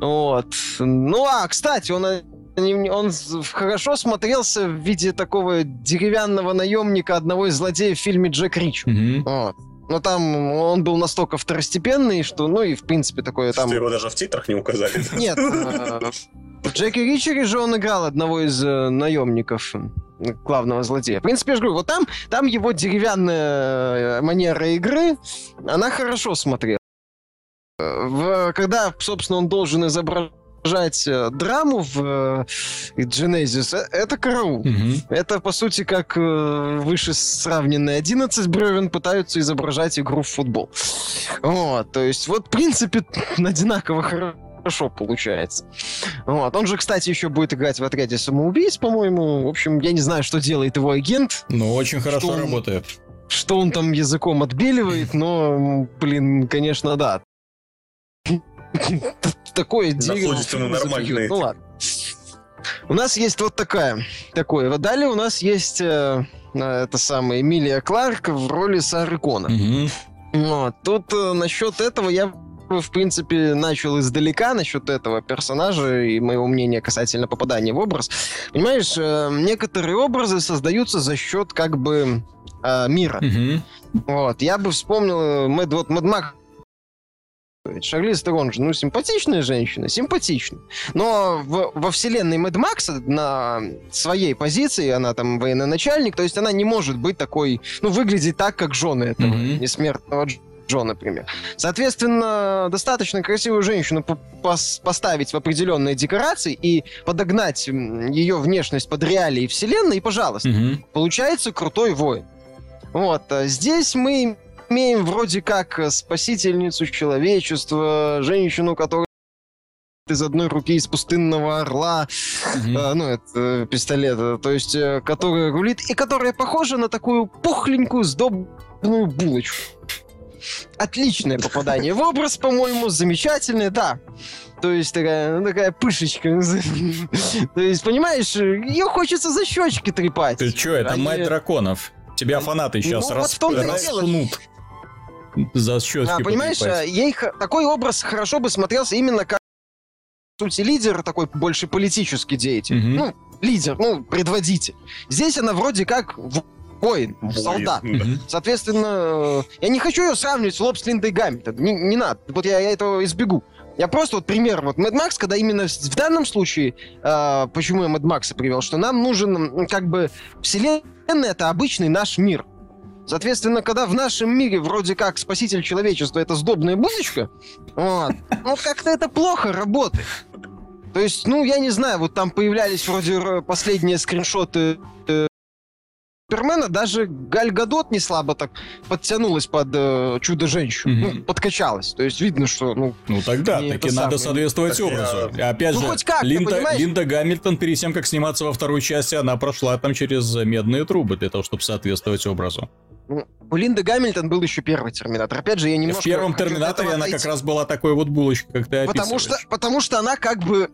B: Вот. Ну, а, кстати, он он хорошо смотрелся в виде такого деревянного наемника одного из злодеев в фильме Джек Рич. Mm-hmm. Вот. Но там он был настолько второстепенный, что, ну и в принципе такое там...
C: Что его даже в титрах не указали.
B: Нет, э, в Джеки Ричере же он играл одного из э, наемников главного злодея. В принципе, я же говорю, вот там, там его деревянная э, манера игры, она хорошо смотрела. В, когда, собственно, он должен изображать изображать э, драму в э, Genesis, э, это караул. Угу. Это, по сути, как выше сравненные 11 бревен пытаются изображать игру в футбол. Вот, то есть, вот, в принципе, одинаково хорошо получается. Вот. Он же, кстати, еще будет играть в отряде самоубийц, по-моему. В общем, я не знаю, что делает его агент.
A: Ну, очень хорошо он, работает.
B: Что он там языком отбеливает, но, блин, конечно, да такое дерево.
C: Находится на нормальной.
B: Ну ладно. У нас есть вот такая. Такое. Далее у нас есть э, э, это самая Эмилия Кларк в роли Сары Кона. Угу. Вот. Тут э, насчет этого я в принципе, начал издалека насчет этого персонажа и моего мнения касательно попадания в образ. Понимаешь, э, некоторые образы создаются за счет как бы э, мира. Угу. Вот. Я бы вспомнил э, Мэд, вот Мэд Мак Шарлиз Терон же, ну, симпатичная женщина, симпатичная. Но в, во вселенной Мэд Макса на своей позиции, она там военноначальник, то есть она не может быть такой, ну, выглядеть так, как жены этого mm-hmm. несмертного Джо, например. Соответственно, достаточно красивую женщину поставить в определенные декорации и подогнать ее внешность под реалии вселенной, и, пожалуйста, mm-hmm. получается крутой воин. Вот. А здесь мы имеем вроде как э, спасительницу человечества, женщину, которая из одной руки из пустынного орла, mm-hmm. э, ну, это э, пистолета, то есть, э, которая рулит, и которая похожа на такую пухленькую, сдобную булочку. Отличное попадание в образ, по-моему, замечательное, да. То есть такая, ну, такая пышечка. То есть, понимаешь, ее хочется за щечки трепать.
A: Ты что, это мать драконов. Тебя фанаты сейчас ну, рас... вот распнут
B: за щетки. А, понимаешь, покупать. ей такой образ хорошо бы смотрелся именно как сути, лидер такой больше политический деятель. Угу. Ну, лидер, ну, предводитель. Здесь она вроде как воин, воин солдат. Угу. Соответственно, я не хочу ее сравнивать с Лоб с Линдой Гамильтон. Не, не надо. Вот я, я этого избегу. Я просто вот пример, вот Mad Max, когда именно в данном случае, э, почему я Mad Max привел, что нам нужен как бы вселенная это обычный наш мир. Соответственно, когда в нашем мире вроде как спаситель человечества это сдобная булочка, вот, ну как-то это плохо работает. То есть, ну, я не знаю, вот там появлялись вроде последние скриншоты э, Супермена, даже Галь Гадот не слабо так подтянулась под э, Чудо-женщину, mm-hmm. ну, подкачалась. То есть видно, что, ну...
A: Ну тогда, таки надо самое... соответствовать так образу. Я... Опять ну, же, хоть как, Линда, Линда Гамильтон перед тем, как сниматься во второй части, она прошла там через медные трубы для того, чтобы соответствовать образу.
B: Ну, у Линды Гамильтон был еще первый Терминатор. Опять же, я немножко...
A: В первом Терминаторе она как раз была такой вот булочкой, как ты
B: потому что, потому что она как бы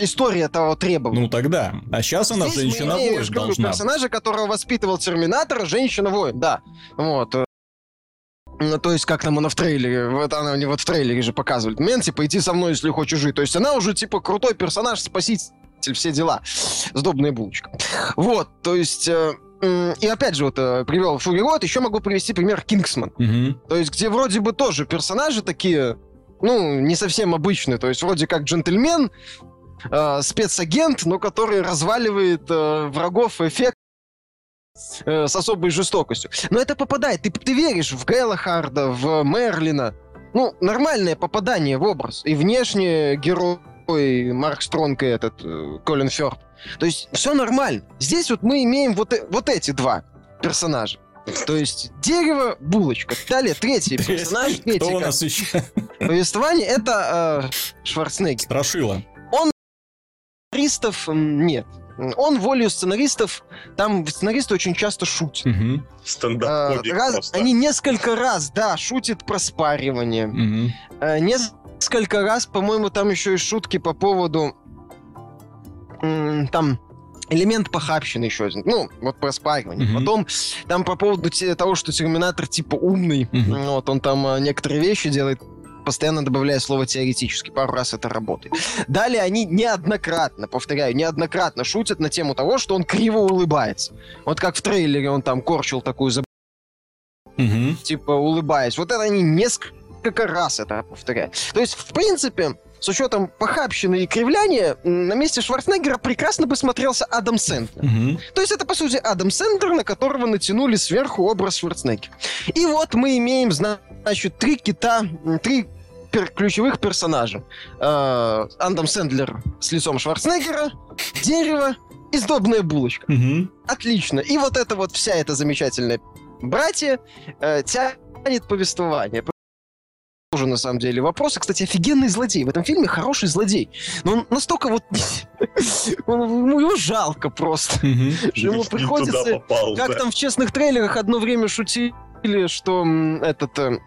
B: история того требовала.
A: Ну тогда. А сейчас она женщина-воин должна.
B: персонажа, которого воспитывал Терминатор, женщина-воин, да. Вот. Ну, то есть, как там она в трейлере, вот она не вот в трейлере же показывает. Мен, типа, иди со мной, если хочешь жить. То есть она уже, типа, крутой персонаж, спаситель, все дела. Сдобная булочка. Вот, то есть... Э, и опять же, вот э, привел Фури Рот, еще могу привести пример Кингсман. Угу. То есть, где вроде бы тоже персонажи такие, ну, не совсем обычные. То есть, вроде как джентльмен, э, спецагент, но который разваливает э, врагов эффект э, с особой жестокостью. Но это попадает. Ты, ты веришь в Гелахарда, в Мерлина. Ну, нормальное попадание в образ. И внешне герой Марк Стронг и этот э, Колин Фёрд. То есть все нормально. Здесь вот мы имеем вот, э, вот эти два персонажа. То есть дерево, булочка. Далее третий персонаж. Третий,
A: Кто у нас еще?
B: Повествование это э, Шварценеггер.
A: Страшила.
B: Он сценаристов нет. Он волею сценаристов, там сценаристы очень часто шутят. Угу.
C: Стендап
B: а, раз, Они несколько раз, да, шутят про спаривание. Угу. А, несколько раз, по-моему, там еще и шутки по поводу там элемент похабщины еще один. Ну, вот про спаривание. Mm-hmm. Потом там по поводу того, что Терминатор типа умный. Mm-hmm. Вот он там а, некоторые вещи делает постоянно добавляя слово теоретически. Пару раз это работает. Далее они неоднократно, повторяю, неоднократно шутят на тему того, что он криво улыбается. Вот как в трейлере он там корчил такую заб... угу. типа улыбаясь. Вот это они несколько раз это повторяют. То есть, в принципе, с учетом похабщины и кривляния, на месте Шварценеггера прекрасно бы смотрелся Адам Сэндлер. Угу. То есть это, по сути, Адам Сэндлер, на которого натянули сверху образ Шварценеггера. И вот мы имеем, значит, три кита, три пер ключевых персонажа. Э, Адам Сэндлер с лицом Шварценеггера, дерево и сдобная булочка. Угу. Отлично. И вот это вот вся эта замечательная братья э, тянет повествование тоже, на самом деле, вопросы. Кстати, офигенный злодей. В этом фильме хороший злодей. Но он настолько вот... Ему его жалко просто. Ему приходится... Как там в честных трейлерах одно время шутили, что этот э,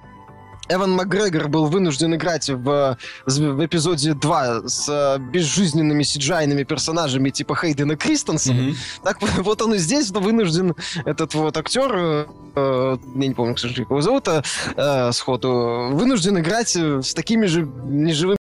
B: Эван Макгрегор был вынужден играть в, в эпизоде 2 с э, безжизненными сиджайными персонажами типа Хейдена Кристенсена. Mm-hmm. Так вот он и здесь вынужден, этот вот актер, э, э, я не помню, к сожалению, как его зовут, э, э сходу, вынужден играть с такими же неживыми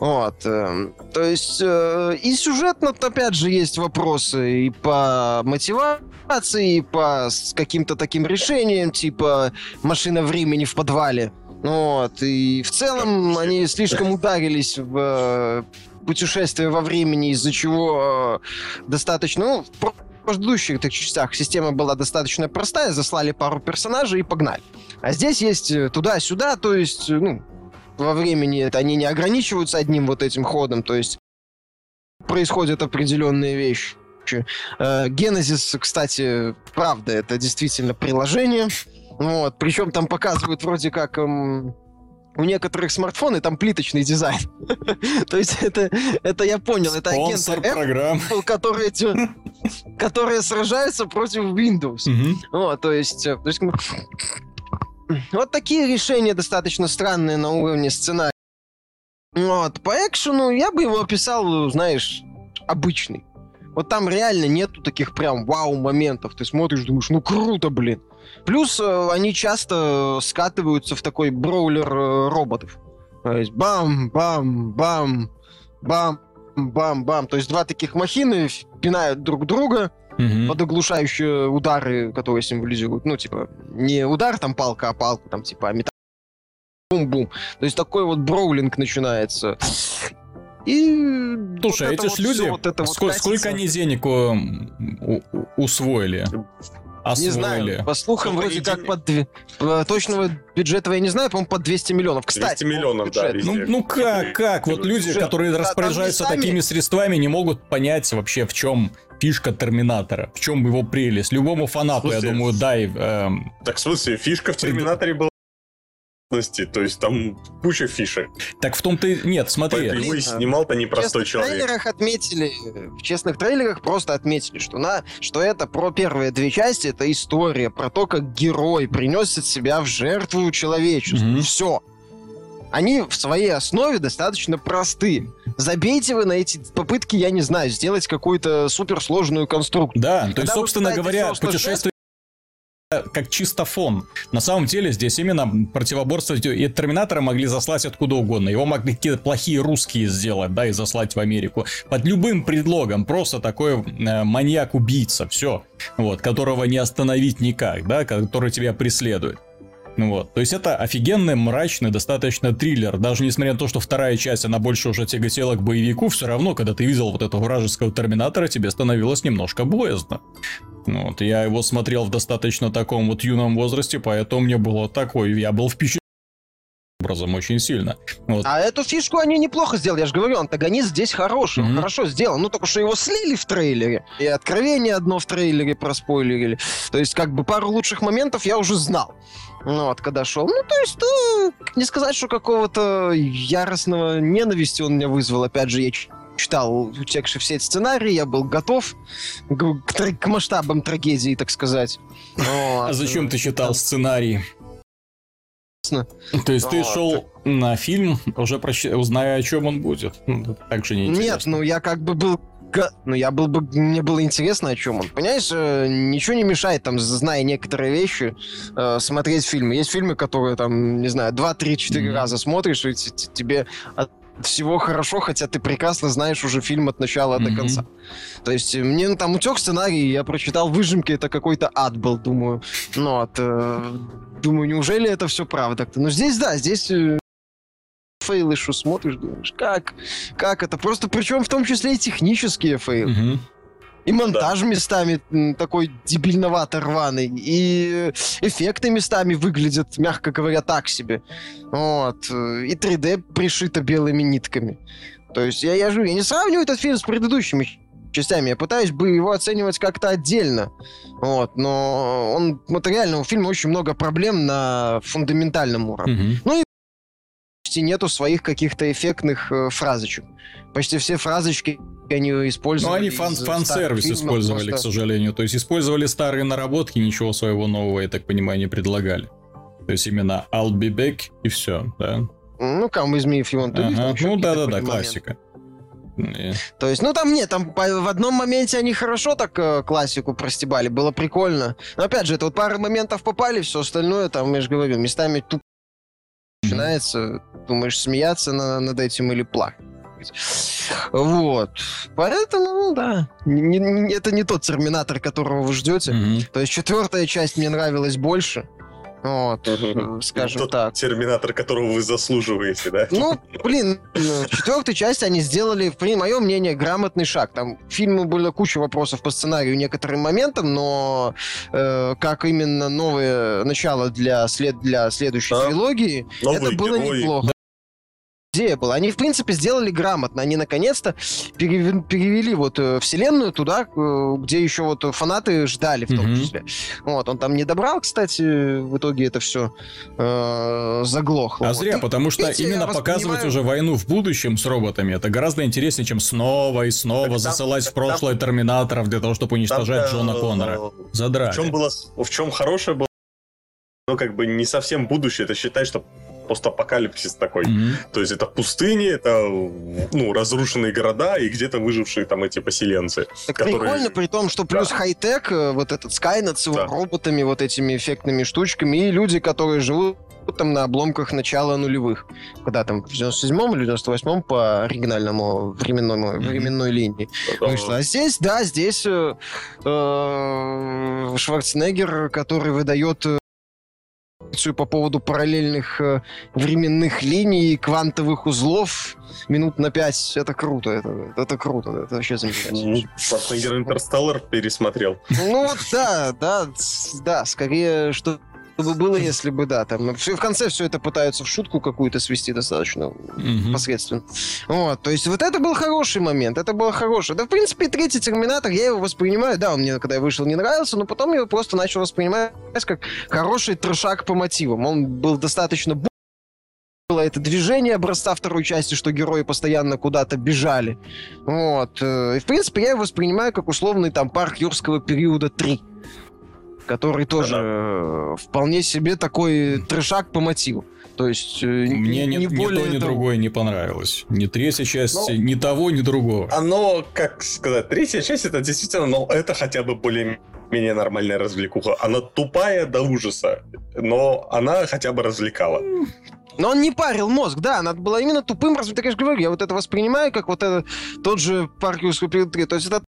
B: вот. Э, то есть э, и сюжетно, опять же, есть вопросы и по мотивации, и по каким-то таким решениям, типа машина времени в подвале. Вот. И в целом они слишком ударились в э, путешествие во времени, из-за чего достаточно... Ну, в предыдущих так, частях система была достаточно простая, заслали пару персонажей и погнали. А здесь есть туда-сюда, то есть, ну, во времени они не ограничиваются одним вот этим ходом, то есть происходят определенные вещи. Генезис, кстати, правда, это действительно приложение. Вот, причем там показывают вроде как эм, у некоторых смартфонов там плиточный дизайн. То есть это, это я понял, это агенты Apple, которые, которые сражаются против Windows. Вот, то есть, э, то есть вот такие решения достаточно странные на уровне сценария. Вот, по экшену я бы его описал, знаешь, обычный. Вот там реально нету таких прям вау-моментов. Ты смотришь, думаешь, ну круто, блин. Плюс э, они часто скатываются в такой броулер э, роботов. То есть бам-бам-бам, бам-бам-бам. То есть два таких махины пинают друг друга, угу. под оглушающие удары, которые символизируют, ну, типа, не удар там палка, а палка, там, типа, а металл. Бум-бум. То есть такой вот броулинг начинается. И
A: Слушай, вот эти ж люди, вот это сколько, вот сколько они денег у, у, усвоили?
B: Освоили. Не знаю, по слухам, ну, вроде как под... Точного бюджета я не знаю, по-моему, под 200 миллионов. Кстати,
C: 200 миллионов, да,
A: ну, ну как, как? Вот люди, бюджет. которые да, распоряжаются сами... такими средствами, не могут понять вообще, в чем фишка Терминатора, в чем его прелесть. Любому фанату, я думаю, дай... Эм...
C: Так, в смысле, фишка в Терминаторе была то есть там куча фишек.
A: Так в том-то нет, смотри.
C: Его и снимал-то непростой
B: в
C: человек.
B: В трейлерах отметили, в честных трейлерах просто отметили, что, на, что это про первые две части, это история про то, как герой приносит себя в жертву человечеству. Mm-hmm. Все. Они в своей основе достаточно просты. Забейте вы на эти попытки, я не знаю, сделать какую-то суперсложную конструкцию.
A: Да, то есть, собственно говоря, путешествие как чисто фон. На самом деле здесь именно противоборствовать и Терминатора могли заслать откуда угодно. Его могли какие-то плохие русские сделать, да, и заслать в Америку. Под любым предлогом. Просто такой э, маньяк-убийца, все. Вот, которого не остановить никак, да, который тебя преследует. Вот. То есть это офигенный, мрачный, достаточно триллер. Даже несмотря на то, что вторая часть, она больше уже тяготела к боевику, все равно, когда ты видел вот этого вражеского Терминатора, тебе становилось немножко боязно. Ну, вот, я его смотрел в достаточно таком вот юном возрасте, поэтому мне было такой, я был впечатлен образом очень сильно.
B: Вот. А эту фишку они неплохо сделали, я же говорю, антагонист здесь хороший, mm-hmm. хорошо сделан, ну только что его слили в трейлере, и откровение одно в трейлере проспойлерили, то есть как бы пару лучших моментов я уже знал. Ну, вот, когда шел. Ну, то есть, ну, не сказать, что какого-то яростного ненависти он меня вызвал. Опять же, я читал утекший все эти сценарии, я был готов к, к, к масштабам трагедии, так сказать.
A: Вот. А зачем ты читал сценарий? То есть ты шел на фильм, уже прощ... узная, о чем он будет. Ну, так же не
B: Нет, ну я как бы был ну, я был бы, мне было интересно, о чем он. Понимаешь, э, ничего не мешает, там, зная некоторые вещи, э, смотреть фильмы. Есть фильмы, которые, там, не знаю, два, три, четыре раза смотришь, и тебе всего хорошо, хотя ты прекрасно знаешь уже фильм от начала mm-hmm. до конца. То есть мне ну, там утек сценарий, я прочитал выжимки, это какой-то ад был, думаю. Ну, вот, э, думаю, неужели это все правда? Но здесь, да, здесь э, фейлы, что смотришь, думаешь, как, как это? Просто причем в том числе и технические фейлы. Mm-hmm. И монтаж да. местами такой дебильновато рваный, и эффекты местами выглядят, мягко говоря, так себе. Вот. И 3D пришито белыми нитками. То есть я, я, же, я не сравниваю этот фильм с предыдущими частями. Я пытаюсь бы его оценивать как-то отдельно. Вот, но он, вот реально у фильма очень много проблем на фундаментальном уровне. Mm-hmm. Ну и почти нету своих каких-то эффектных э, фразочек. Почти все фразочки они использовали.
A: Ну, они фан- фан-сервис использовали, просто... к сожалению. То есть использовали старые наработки, ничего своего нового, я так понимаю, не предлагали. То есть именно I'll be back и все, да?
B: Ну, come with me if you want to
A: ага. Ну, да-да-да, классика.
B: То есть, ну там нет, там в одном моменте они хорошо так э, классику простебали, было прикольно. Но опять же, это вот пары моментов попали, все остальное там, я же говорю, местами туп начинается, думаешь, смеяться на, над этим или плакать. Вот. Поэтому, ну да, не, не, это не тот терминатор, которого вы ждете. Mm-hmm. То есть четвертая часть мне нравилась больше. Вот, угу. скажем Тот так.
C: Терминатор, которого вы заслуживаете, да?
B: Ну, блин, в четвертой части они сделали, в мое мнение, грамотный шаг. Там в фильме было куча вопросов по сценарию некоторым моментам, но э, как именно новое начало для, след, для следующей да. трилогии, Новые это было герои. неплохо идея была. Они, в принципе, сделали грамотно. Они, наконец-то, перевели, перевели вот э, вселенную туда, э, где еще вот фанаты ждали, в том mm-hmm. числе. Вот, он там не добрал, кстати, в итоге это все э, заглохло.
A: А зря, вот. потому что Видите, именно показывать уже войну в будущем с роботами, это гораздо интереснее, чем снова и снова так, засылать там, в прошлое там, терминаторов для того, чтобы уничтожать там, Джона Коннора. Задрали.
C: В чем, было, в чем хорошее было, ну, как бы не совсем будущее, это считать, что постапокалипсис такой. Mm-hmm. То есть это пустыни, это ну, разрушенные города и где-то выжившие там эти поселенцы.
B: Так которые... прикольно, при том, что плюс да. хай-тек, э, вот этот Skynet с его да. роботами, вот этими эффектными штучками, и люди, которые живут там на обломках начала нулевых. Когда там в 97-м или 98-м по оригинальному временному, mm-hmm. временной линии вышло. А здесь, да, здесь э, э, Шварценеггер, который выдает э, по поводу параллельных э, временных линий, квантовых узлов минут на пять. Это круто, это, это круто, это вообще замечательно.
C: Шварценеггер Интерстеллар пересмотрел.
B: Ну вот да, да, да, скорее, что бы было, если бы, да, там, в конце все это пытаются в шутку какую-то свести достаточно mm-hmm. посредственно. Вот, то есть вот это был хороший момент, это было хорошее. Да, в принципе, третий Терминатор, я его воспринимаю, да, он мне, когда я вышел, не нравился, но потом я его просто начал воспринимать как хороший трешак по мотивам. Он был достаточно какое-то движение образца второй части, что герои постоянно куда-то бежали. Вот. Э, и, в принципе, я его воспринимаю как условный там парк юрского периода 3 который тоже э, вполне себе такой трешак по мотиву. То есть
A: э, мне не, ни, ни более то, ни того... другое не понравилось. Ни третья часть, ну, ни того, ни другого.
C: Оно, как сказать, третья часть это действительно, но это хотя бы более менее нормальная развлекуха. Она тупая до ужаса, но она хотя бы развлекала.
B: Но он не парил мозг, да, она была именно тупым, разве так я же говорю, я вот это воспринимаю как вот это, тот же парк юрского. То есть это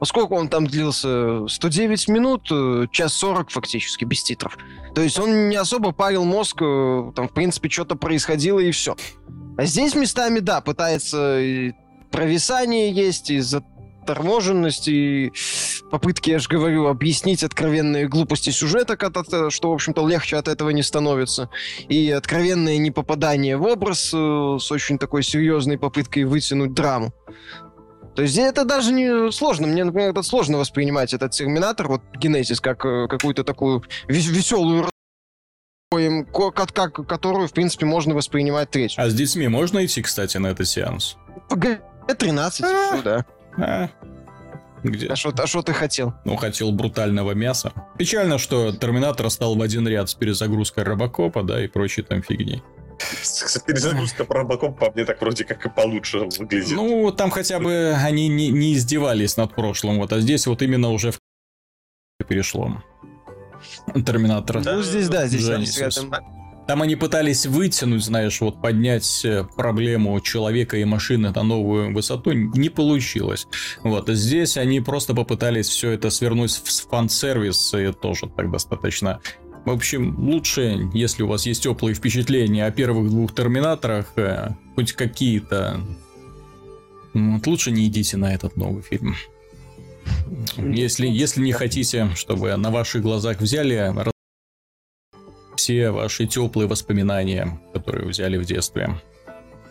B: Поскольку он там длился 109 минут, э, час 40 фактически, без титров. То есть он не особо парил мозг, э, там, в принципе, что-то происходило и все. А здесь местами, да, пытается и провисание есть, и заторможенность, и попытки, я же говорю, объяснить откровенные глупости сюжета, что, в общем-то, легче от этого не становится. И откровенное непопадание в образ э, с очень такой серьезной попыткой вытянуть драму. То есть это даже не сложно. Мне, например, это сложно воспринимать этот Терминатор, вот Генезис, как э, какую-то такую веселую как, как, которую, в принципе, можно воспринимать третью.
A: А с детьми можно идти, кстати, на этот сеанс?
B: Г-13, а, да. А, где? А что а ты хотел?
A: Ну, хотел брутального мяса. Печально, что Терминатор стал в один ряд с перезагрузкой Робокопа, да, и прочей там фигней.
C: Перезагрузка про Робокоп по мне так вроде как и получше выглядит.
A: Ну, там хотя бы они не, не издевались над прошлым, вот, а здесь вот именно уже в перешло. Терминатор.
B: Да, ну, здесь, да, здесь
A: Genesis. Там они пытались вытянуть, знаешь, вот поднять э, проблему человека и машины на новую высоту, не получилось. Вот, здесь они просто попытались все это свернуть в фан-сервис, и тоже так достаточно в общем, лучше, если у вас есть теплые впечатления о первых двух Терминаторах, э, хоть какие-то, вот лучше не идите на этот новый фильм. Если, если не хотите, чтобы на ваших глазах взяли все ваши теплые воспоминания, которые взяли в детстве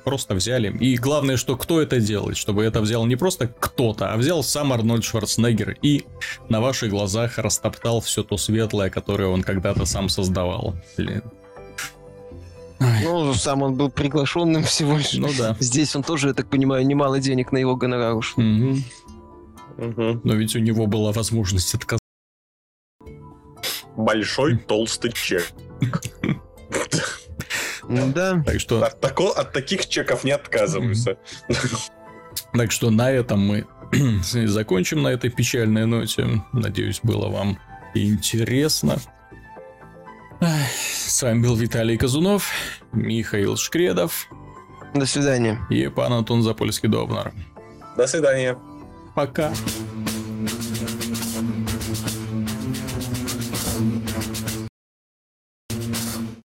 A: просто взяли. И главное, что кто это делает, чтобы это взял не просто кто-то, а взял сам Арнольд Шварценеггер и на ваших глазах растоптал все то светлое, которое он когда-то сам создавал. Блин.
B: Ну, сам он был приглашенным всего лишь.
A: Ну да.
B: Здесь он тоже, я так понимаю, немало денег на его гонорар ушло. Угу.
A: Угу. Но ведь у него была возможность отказаться.
C: Большой толстый чек.
B: Да.
A: Так что...
C: От, тако, от таких чеков не отказываются.
A: Так что на этом мы закончим на этой печальной ноте. Надеюсь, было вам интересно. С вами был Виталий Казунов, Михаил Шкредов.
B: До свидания.
A: И пан Антон Запольский-Довнар.
C: До свидания.
A: Пока.